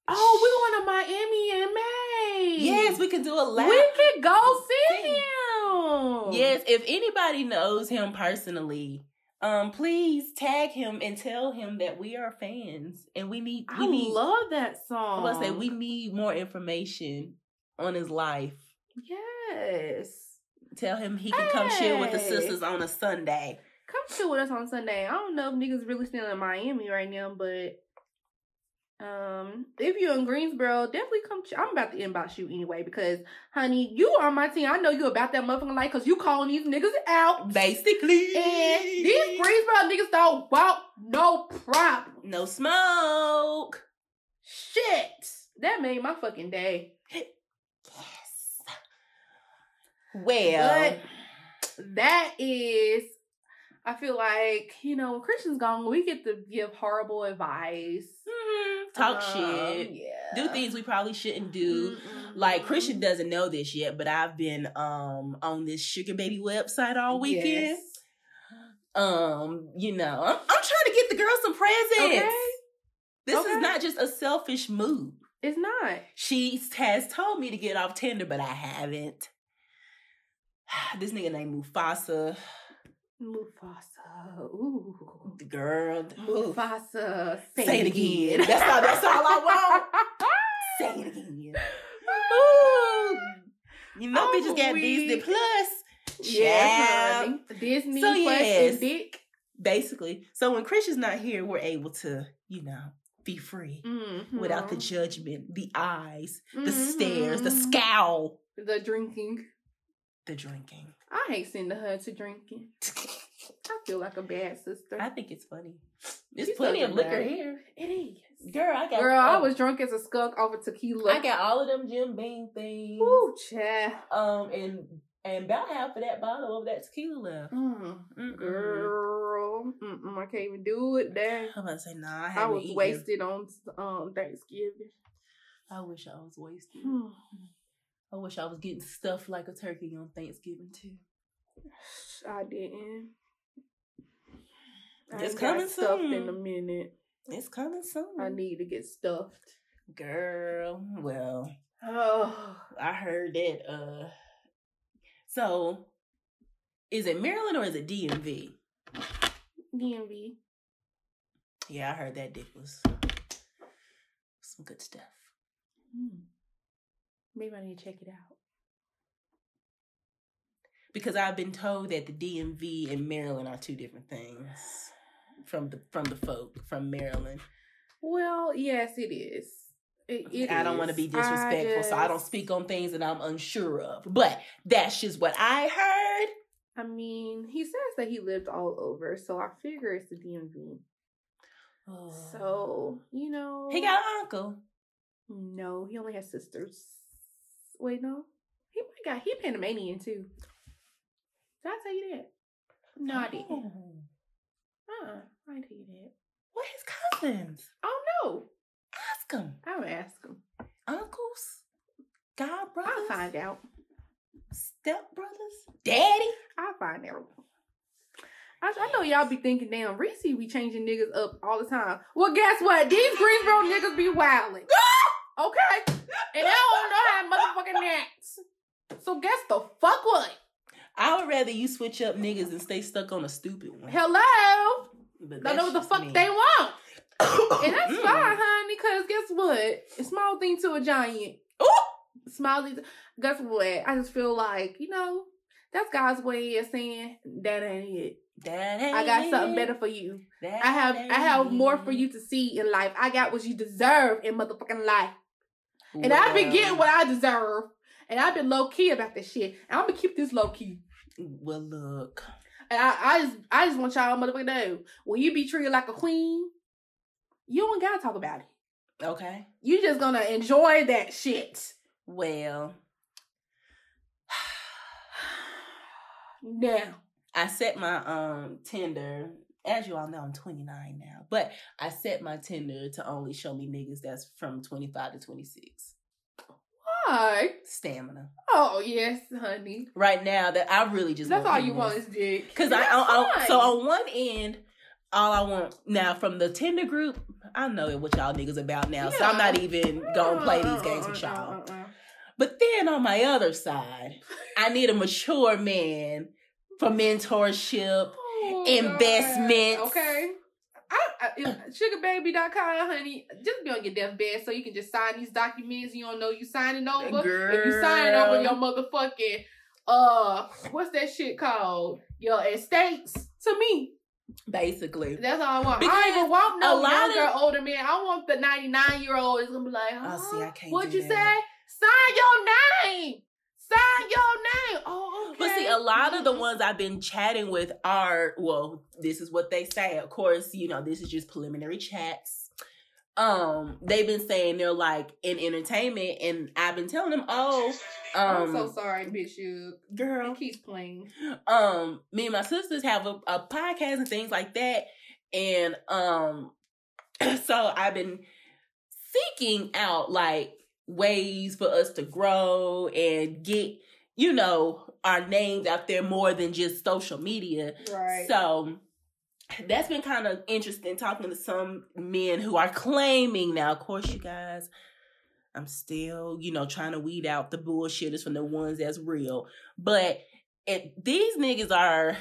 S3: Oh, we're going to Miami in May.
S1: Yes, we can do a lap.
S3: We could go See. him.
S1: Yes, if anybody knows him personally, um, please tag him and tell him that we are fans and we need. We
S3: I
S1: need.
S3: love that
S1: I
S3: song.
S1: gonna say we need more information on his life.
S3: Yes.
S1: Tell him he can come chill with the sisters on a Sunday.
S3: Come chill with us on Sunday. I don't know if niggas really still in Miami right now, but um, if you're in Greensboro, definitely come. Ch- I'm about to inbox you anyway because, honey, you on my team. I know you about that motherfucking life because you calling these niggas out.
S1: Basically,
S3: And these Greensboro niggas don't want no problem.
S1: no smoke.
S3: Shit. That made my fucking day.
S1: Yes. Well,
S3: But that is, I feel like, you know, when Christian's gone, we get to give horrible advice.
S1: mhm, talk
S3: Um,
S1: shit.
S3: Yeah.
S1: Do things we probably shouldn't do.
S3: Mm-mm.
S1: Like Christian doesn't know this yet, but I've been um on this sugar baby website all weekend.
S3: Yes.
S1: Um, you know, I'm, I'm trying to get the girl some presents.
S3: Okay.
S1: This
S3: Okay.
S1: is not just a selfish move.
S3: It's not.
S1: She has told me to get off Tinder, but I haven't. <sighs> This nigga named Mufasa.
S3: Mufasa. Ooh.
S1: The girl.
S3: Mufasa.
S1: Say it again. That's all. That's all I want. <laughs> Say it again. Ooh. You know,
S3: I'm
S1: bitches got. Disney Plus.
S3: Yeah,
S1: Child.
S3: Disney
S1: So,
S3: plus
S1: yes.
S3: and Dick.
S1: Basically, so when Christian's not here, we're able to, you know, be free
S3: Mhm.
S1: without the judgment, the eyes, the
S3: Mhm.
S1: stares, the scowl,
S3: the drinking.
S1: the drinking.
S3: I hate sending her to drinking. <laughs> I feel like a bad sister.
S1: I think it's funny. There's
S3: She's
S1: plenty of liquor here.
S3: it is.
S1: Girl, I got
S3: Girl, I
S1: oh,
S3: was drunk as a skunk over tequila.
S1: I got all of them Jim Beam things.
S3: Ooh, child.
S1: Um, and and about half of that bottle of that tequila left.
S3: Mm, girl, Mm-mm, I can't even do it. Dang.
S1: I'm about to say, nah, I
S3: I was
S1: eaten.
S3: wasted on um Thanksgiving.
S1: I wish I was wasted. I wish I was getting stuffed like a turkey on Thanksgiving too.
S3: I didn't. I
S1: It's coming
S3: stuffed
S1: soon.
S3: in a minute.
S1: It's coming soon.
S3: I need to get stuffed.
S1: Girl, well,
S3: Oh, <sighs>
S1: I heard that. Uh, so is it Maryland or is it DMV?
S3: DMV.
S1: Yeah, I heard that dick was some good stuff.
S3: Hmm. Maybe I need to check it out.
S1: Because I've been told that the DMV and Maryland are two different things from the from the folk from Maryland.
S3: Well, yes, it is. It, it
S1: I don't want to be disrespectful, so I don't speak on things that I'm unsure of. But that's just what I heard.
S3: I mean, he says that he lived all over, so I figure it's the DMV. Oh. So you know,
S1: he got an uncle.
S3: no. He only has sisters. Wait, no. He might got he Panamanian too. Did I tell you that? No, I didn't.
S1: Oh.
S3: Uh-uh, I didn't tell you that.
S1: What his cousins?
S3: Oh no,
S1: Ask him.
S3: I'll ask him.
S1: Uncles? God brothers?
S3: I'll find out.
S1: Step brothers? Daddy?
S3: I'll find out. I, I know y'all be thinking, damn, Reese be changing niggas up all the time. Well, guess what? These Greensboro niggas be wilding. <laughs> okay? And they don't know So guess the fuck what?
S1: I would rather you switch up niggas and stay stuck on a stupid one.
S3: Hello?
S1: But
S3: Don't know what the fuck
S1: me.
S3: they want. <coughs> And that's
S1: Mm.
S3: fine, honey, because guess what? A small thing to a giant.
S1: Ooh.
S3: Small thing. To, guess what? I just feel like, you know, that's God's way of saying that ain't it.
S1: That ain't
S3: I got something better for you. I have I have more for you to see in life. I got what you deserve in motherfucking life. And I've been getting what I deserve. And I've been low key about this shit. And I'm gonna keep this low key.
S1: Well, look.
S3: And I, I just I just want y'all motherfucking know when you be treated like a queen, you don't gotta talk about it.
S1: Okay.
S3: You just gonna enjoy that shit.
S1: Well, <sighs>
S3: Now.
S1: I set my um Tinder. As you all know, I'm 29 now, but I set my Tinder to only show me niggas that's from 25 to 26.
S3: Why?
S1: Stamina.
S3: Oh yes, honey.
S1: Right now, that I really just
S3: That's all you want is dick.
S1: Because I, I, I so on one end, all I want now from the Tinder group, I know what y'all niggas about now, so I'm not even gonna play these games with y'all. Uh, uh, uh, but then on my other side, I need a mature man for mentorship.
S3: Oh,
S1: Investments.
S3: God. Okay. I, I, sugarbaby.com, honey, just be on your deathbed so you can just sign these documents you don't know you signing over. If you sign over your motherfucking uh what's that shit called? Your estates to me.
S1: Basically,
S3: That's all I want. I
S1: Because
S3: don't even want no younger,
S1: of-
S3: older man. I want the 99 year old is gonna be like,
S1: Oh,
S3: huh?
S1: see, I can't
S3: What'd you
S1: that.
S3: say? Sign your name. Sign your name. Oh, okay.
S1: But see, a lot of the
S3: Mhm.
S1: ones I've been chatting with are, well, this is what they say. Of course, you know, this is just preliminary chats. Um, they've been saying they're like in entertainment, and I've been telling them, oh,
S3: I'm
S1: um,
S3: so sorry, bitch. You
S1: girl,
S3: it keeps playing.
S1: um, me and my sisters have a, a podcast and things like that, and um, <clears throat> so I've been seeking out like ways for us to grow and get you know our names out there more than just social media
S3: Right.
S1: so that's been kind of interesting talking to some men who are claiming now of course you guys i'm still you know trying to weed out the bullshitters from the ones that's real but it, these niggas are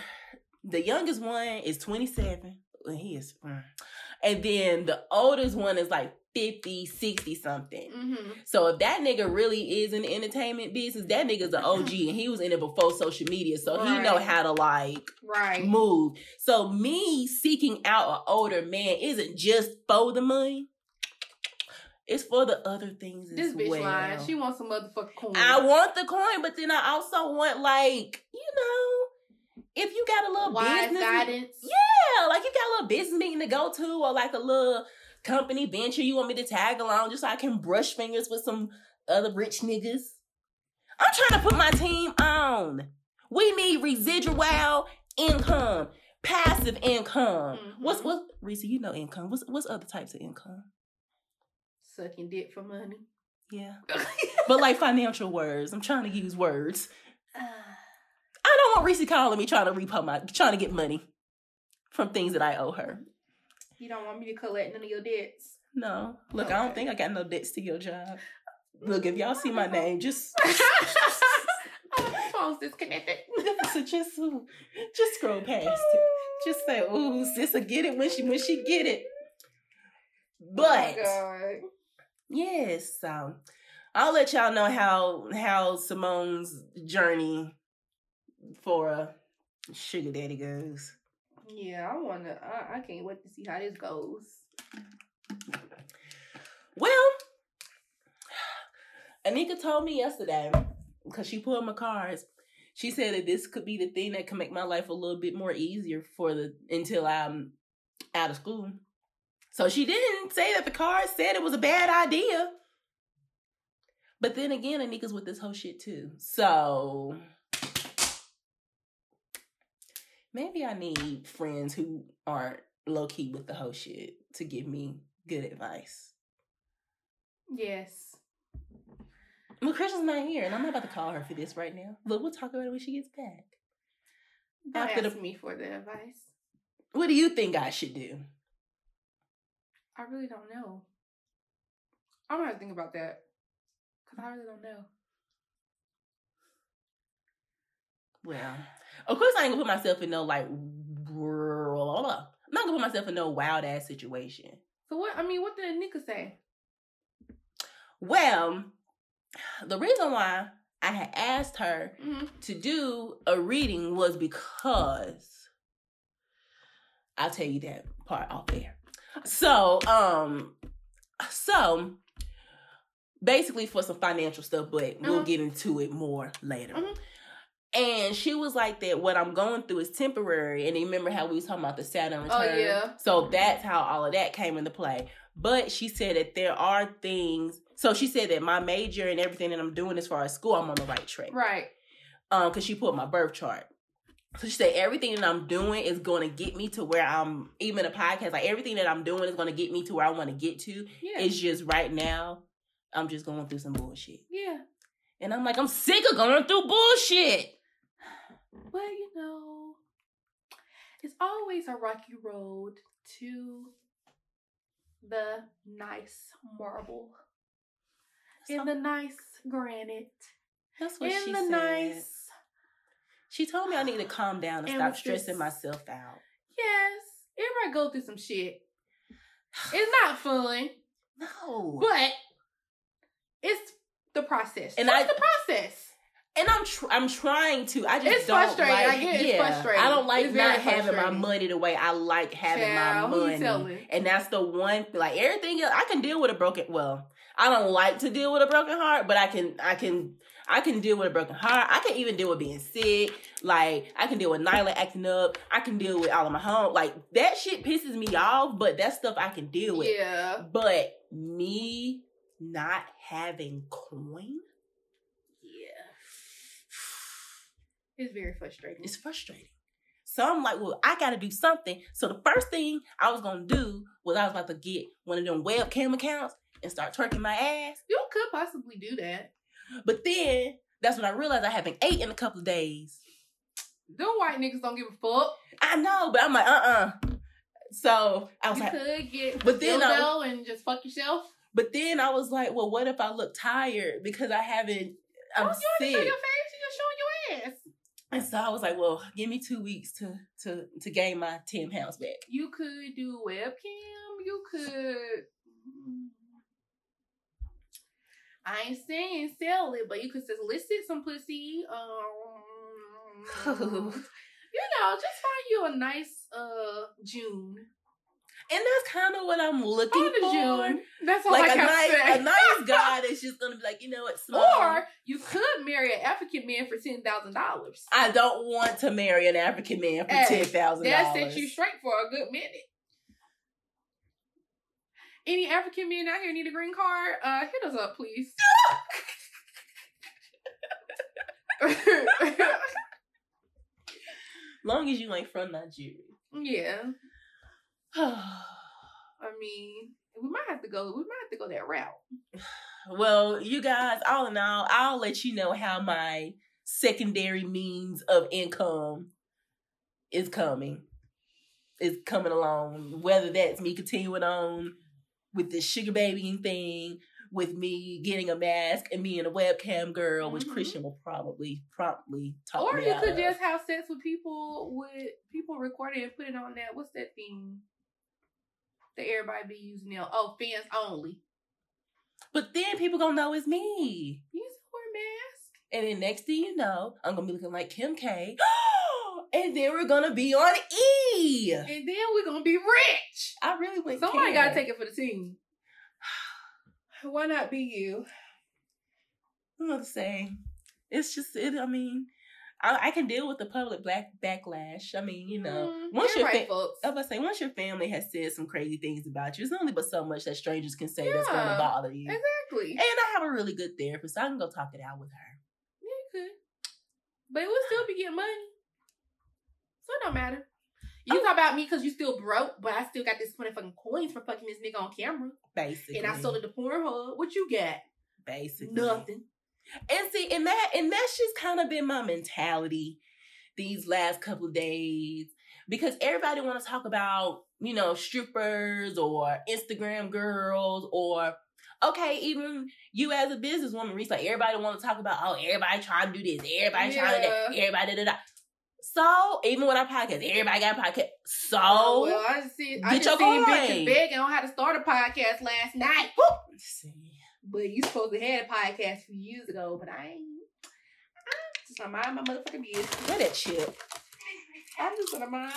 S1: The youngest one is 27. and He is, and then the oldest one is like 50, 60 something.
S3: Mm-hmm.
S1: So if that nigga really is in the entertainment business, that nigga's an OG and he was in it before social media. So he know how to like
S3: Right.
S1: move. So me seeking out an older man isn't just for the money. It's for the other things
S3: This
S1: as
S3: bitch
S1: well.
S3: lying. She wants some motherfucking coin.
S1: I want the coin, but then I also want like, you know, if you got a little
S3: wise
S1: business
S3: guidance.
S1: yeah, like you got a little business meeting to go to, or like a little company venture you want me to tag along, just so I can brush fingers with some other rich niggas. I'm trying to put my team on. We need residual income, passive income.
S3: Mhm.
S1: What's what? Reese, you know income. What's what's other types of income?
S3: Sucking dick for money.
S1: Yeah, <laughs> but like financial words. I'm trying to use words.
S3: Ah. <sighs>
S1: I don't want Reese calling me trying to repo my trying to get money from things that I owe her.
S3: You don't want me to collect none of your debts.
S1: No. Look, I don't think I got no debts to your job. Look, if y'all see my name, just <laughs>
S3: oh, phone's disconnected. <laughs>
S1: so just just scroll past it. Just say, <laughs> ooh, sis will get it when she when she get it. Oh but
S3: Oh,
S1: yes, so I'll let y'all know how how Simone's journey for a sugar daddy goes.
S3: Yeah, I wanna. I, I can't wait to see how this goes.
S1: Well, Anika told me yesterday because she pulled my cards. She said that this could be the thing that can make my life a little bit more easier for the until I'm out of school. So she didn't say that the cards said it was a bad idea. But then again, Anika's with this whole shit too. So maybe I need friends who aren't low key with the whole shit to give me good advice.
S3: Yes.
S1: Well, Crystal's not here, and I'm not about to call her for this right now. But we'll talk about it when she gets back.
S3: Don't
S1: After the-
S3: ask me for the advice.
S1: What do you think I should do?
S3: I really don't know. I'm gonna have to think about that because I really don't know.
S1: Well, of course I ain't gonna put myself in no like. blah, blah, blah. I'm not gonna put myself in no wild ass situation.
S3: So what? I mean, what did Nika say?
S1: Well, the reason why I had asked her
S3: Mm-hmm.
S1: to do a reading was because I'll tell you that part off there. So, um, so basically for some financial stuff, but we'll
S3: Uh-huh.
S1: get into it more later.
S3: Mhm.
S1: And she was like that what I'm going through is temporary. And you remember how we was talking about the Saturn return.
S3: Oh, yeah.
S1: So that's how all of that came into play. But she said that there are things. So she said that my major and everything that I'm doing as far as school, I'm on the right track
S3: Right.
S1: um because she put my birth chart so she said everything that i'm doing is going to get me to where i'm even a podcast like everything that i'm doing is going to get me to where i want to get to
S3: Yeah.
S1: it's just right now i'm just going through some bullshit
S3: yeah.
S1: and i'm like i'm sick of going through bullshit Mm.
S3: Well, you know, it's always a rocky road to the nice marble. In the nice granite.
S1: that's what
S3: In
S1: she
S3: the
S1: said
S3: nice.
S1: she told me i need to <gasps> calm down and,
S3: And
S1: stop stressing
S3: this-
S1: myself out
S3: Yes. Everybody go through some shit. It's <sighs> not fun,
S1: no
S3: but it's the process.
S1: And
S3: Trust
S1: I-
S3: the process.
S1: And I'm tr- I'm trying to. I just
S3: It's
S1: don't
S3: frustrating.
S1: like.
S3: I get it's
S1: yeah,
S3: frustrating.
S1: I don't like
S3: It's
S1: not having my money the way I like having
S3: Child,
S1: my money. And that's the one. Like everything else, I can deal with a broken. Well, I don't like to deal with a broken heart, but I can. I can. I can deal with a broken heart. I can even deal with being sick. Like I can deal with Nyla acting up. I can deal with all of my home. Like that shit pisses me off. But that stuff I can deal with.
S3: Yeah.
S1: But me not having coin.
S3: It's very frustrating.
S1: It's frustrating. So I'm like, well, I gotta do something. So the first thing I was gonna do was I was about to get one of them webcam accounts and start twerking my ass.
S3: you could possibly do that.
S1: But then that's when I realized I haven't ate in a couple of days.
S3: Them white niggas don't give a fuck.
S1: I know, but I'm like, uh-uh. So I was
S3: You
S1: like,
S3: could get
S1: But then I-
S3: and just fuck yourself.
S1: but then I was like, well, what if I look tired because I haven't I'm
S3: oh, you already show
S1: sick.
S3: your face. You just showing your ass.
S1: And so I was like, well, give me two weeks to to to gain my ten pounds back.
S3: You could do webcam. You could. I ain't saying sell it, but you could just solicit some pussy. Um, <laughs> you know, just find you a nice uh June.
S1: And that's kind of what I'm looking for.
S3: June. That's all
S1: Like
S3: I
S1: a nice,
S3: say.
S1: a nice <laughs> guy that's just gonna be like, you know what, small.
S3: Or you could marry an African man for ten thousand dollars.
S1: I don't want to marry an African man for
S3: Hey,
S1: ten thousand
S3: That
S1: dollars.
S3: set you straight for a good minute. Any African men out here need a green card? Uh, hit us up, please. <laughs> <laughs>
S1: Long as you ain't from Nigeria.
S3: yeah, <sighs> I mean, we might have to go. We might have to go that route. <sighs>
S1: well, you guys, all in all, I'll let you know how my secondary means of income is coming. Is coming along. Whether that's me continuing on with this sugar babying thing, with me getting a mask and me and a webcam girl, which
S3: Mhm.
S1: Christian will probably promptly talk
S3: Or you could
S1: of.
S3: just have sex with people with people recording and put it on that. What's that thing that everybody be using now? Oh, fans only.
S1: But then people gonna know it's me.
S3: You wear a mask.
S1: And then next thing you know, I'm gonna be looking like Kim K. <gasps> and then we're gonna be on E.
S3: And then we're gonna be rich.
S1: I really went.
S3: Somebody gotta take it for the team. <sighs> Why not be you?
S1: I'm saying. It's just it. I mean, I, I can deal with the public black backlash. I mean, you know,
S3: Mm,
S1: once
S3: you're
S1: your
S3: right,
S1: fa-
S3: folks.
S1: I was to say once your family has said some crazy things about you, it's only but so much that strangers can say that's gonna bother you.
S3: Exactly.
S1: And I have a really good therapist. I can go talk it out with her.
S3: Yeah, you could. But it would still be getting money. So it don't matter. You
S1: Oh.
S3: talk about me because you still broke, but I still got this 20 fucking coins for fucking this nigga on camera.
S1: Basically,
S3: And I sold it to Pornhub. What you got?
S1: Basically,
S3: Nothing.
S1: And see, and that and that's just kind of been my mentality these last couple of days because everybody want to talk about you know strippers or Instagram girls or okay, even you as a businesswoman, Reese, like everybody want to talk about oh everybody trying to do this, everybody trying to do that, everybody da da da. So even when I podcast, everybody got a podcast. So
S3: Oh, well, I just see. I just seen bitches begging on how to start a podcast last night.
S1: See.
S3: But you supposed to have a podcast a few years ago, but I ain't. I'm just gonna mind my motherfucking business.
S1: where that chip?
S3: I'm just gonna mind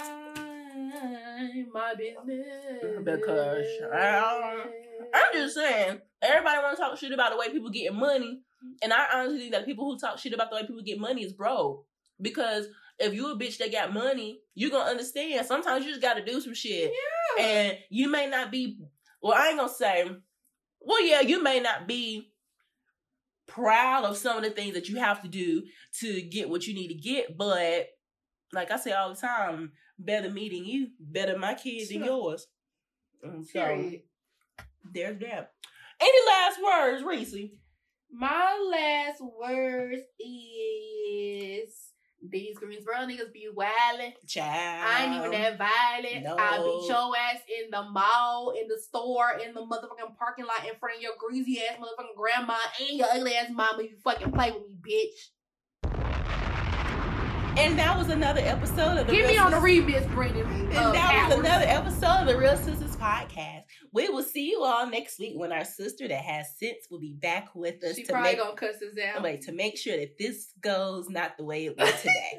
S3: my business.
S1: Because, um, I'm just saying, everybody want to talk shit about the way people getting money, and I honestly think that people who talk shit about the way people get money is broke. Because if you a bitch that got money, you gonna understand. Sometimes you just gotta do some shit,
S3: Yeah.
S1: and you may not be. Well, I ain't gonna say. Well, yeah, you may not be proud of some of the things that you have to do to get what you need to get, but like I say all the time, better me than you, better my kids than yours. And so
S3: Period.
S1: there's that. Any last words, Reese?
S3: My last words is these Greensboro niggas be wildin'.
S1: Child.
S3: I ain't even that violent.
S1: no.
S3: I beat your ass in the mall, in the store, in the motherfucking parking lot, in front of your greasy ass motherfucking grandma and your ugly ass mama. You fucking play with me, bitch.
S1: And that was another episode of the
S3: Get
S1: Real
S3: me on the remix, Brandon.
S1: And
S3: uh,
S1: that was another episode of the Real Sisters podcast. We will see you all next week when our sister that has sense will be back with us
S3: She
S1: to
S3: probably
S1: make
S3: gonna cuss us out.
S1: wait to make sure that this goes not the way it <laughs> went today.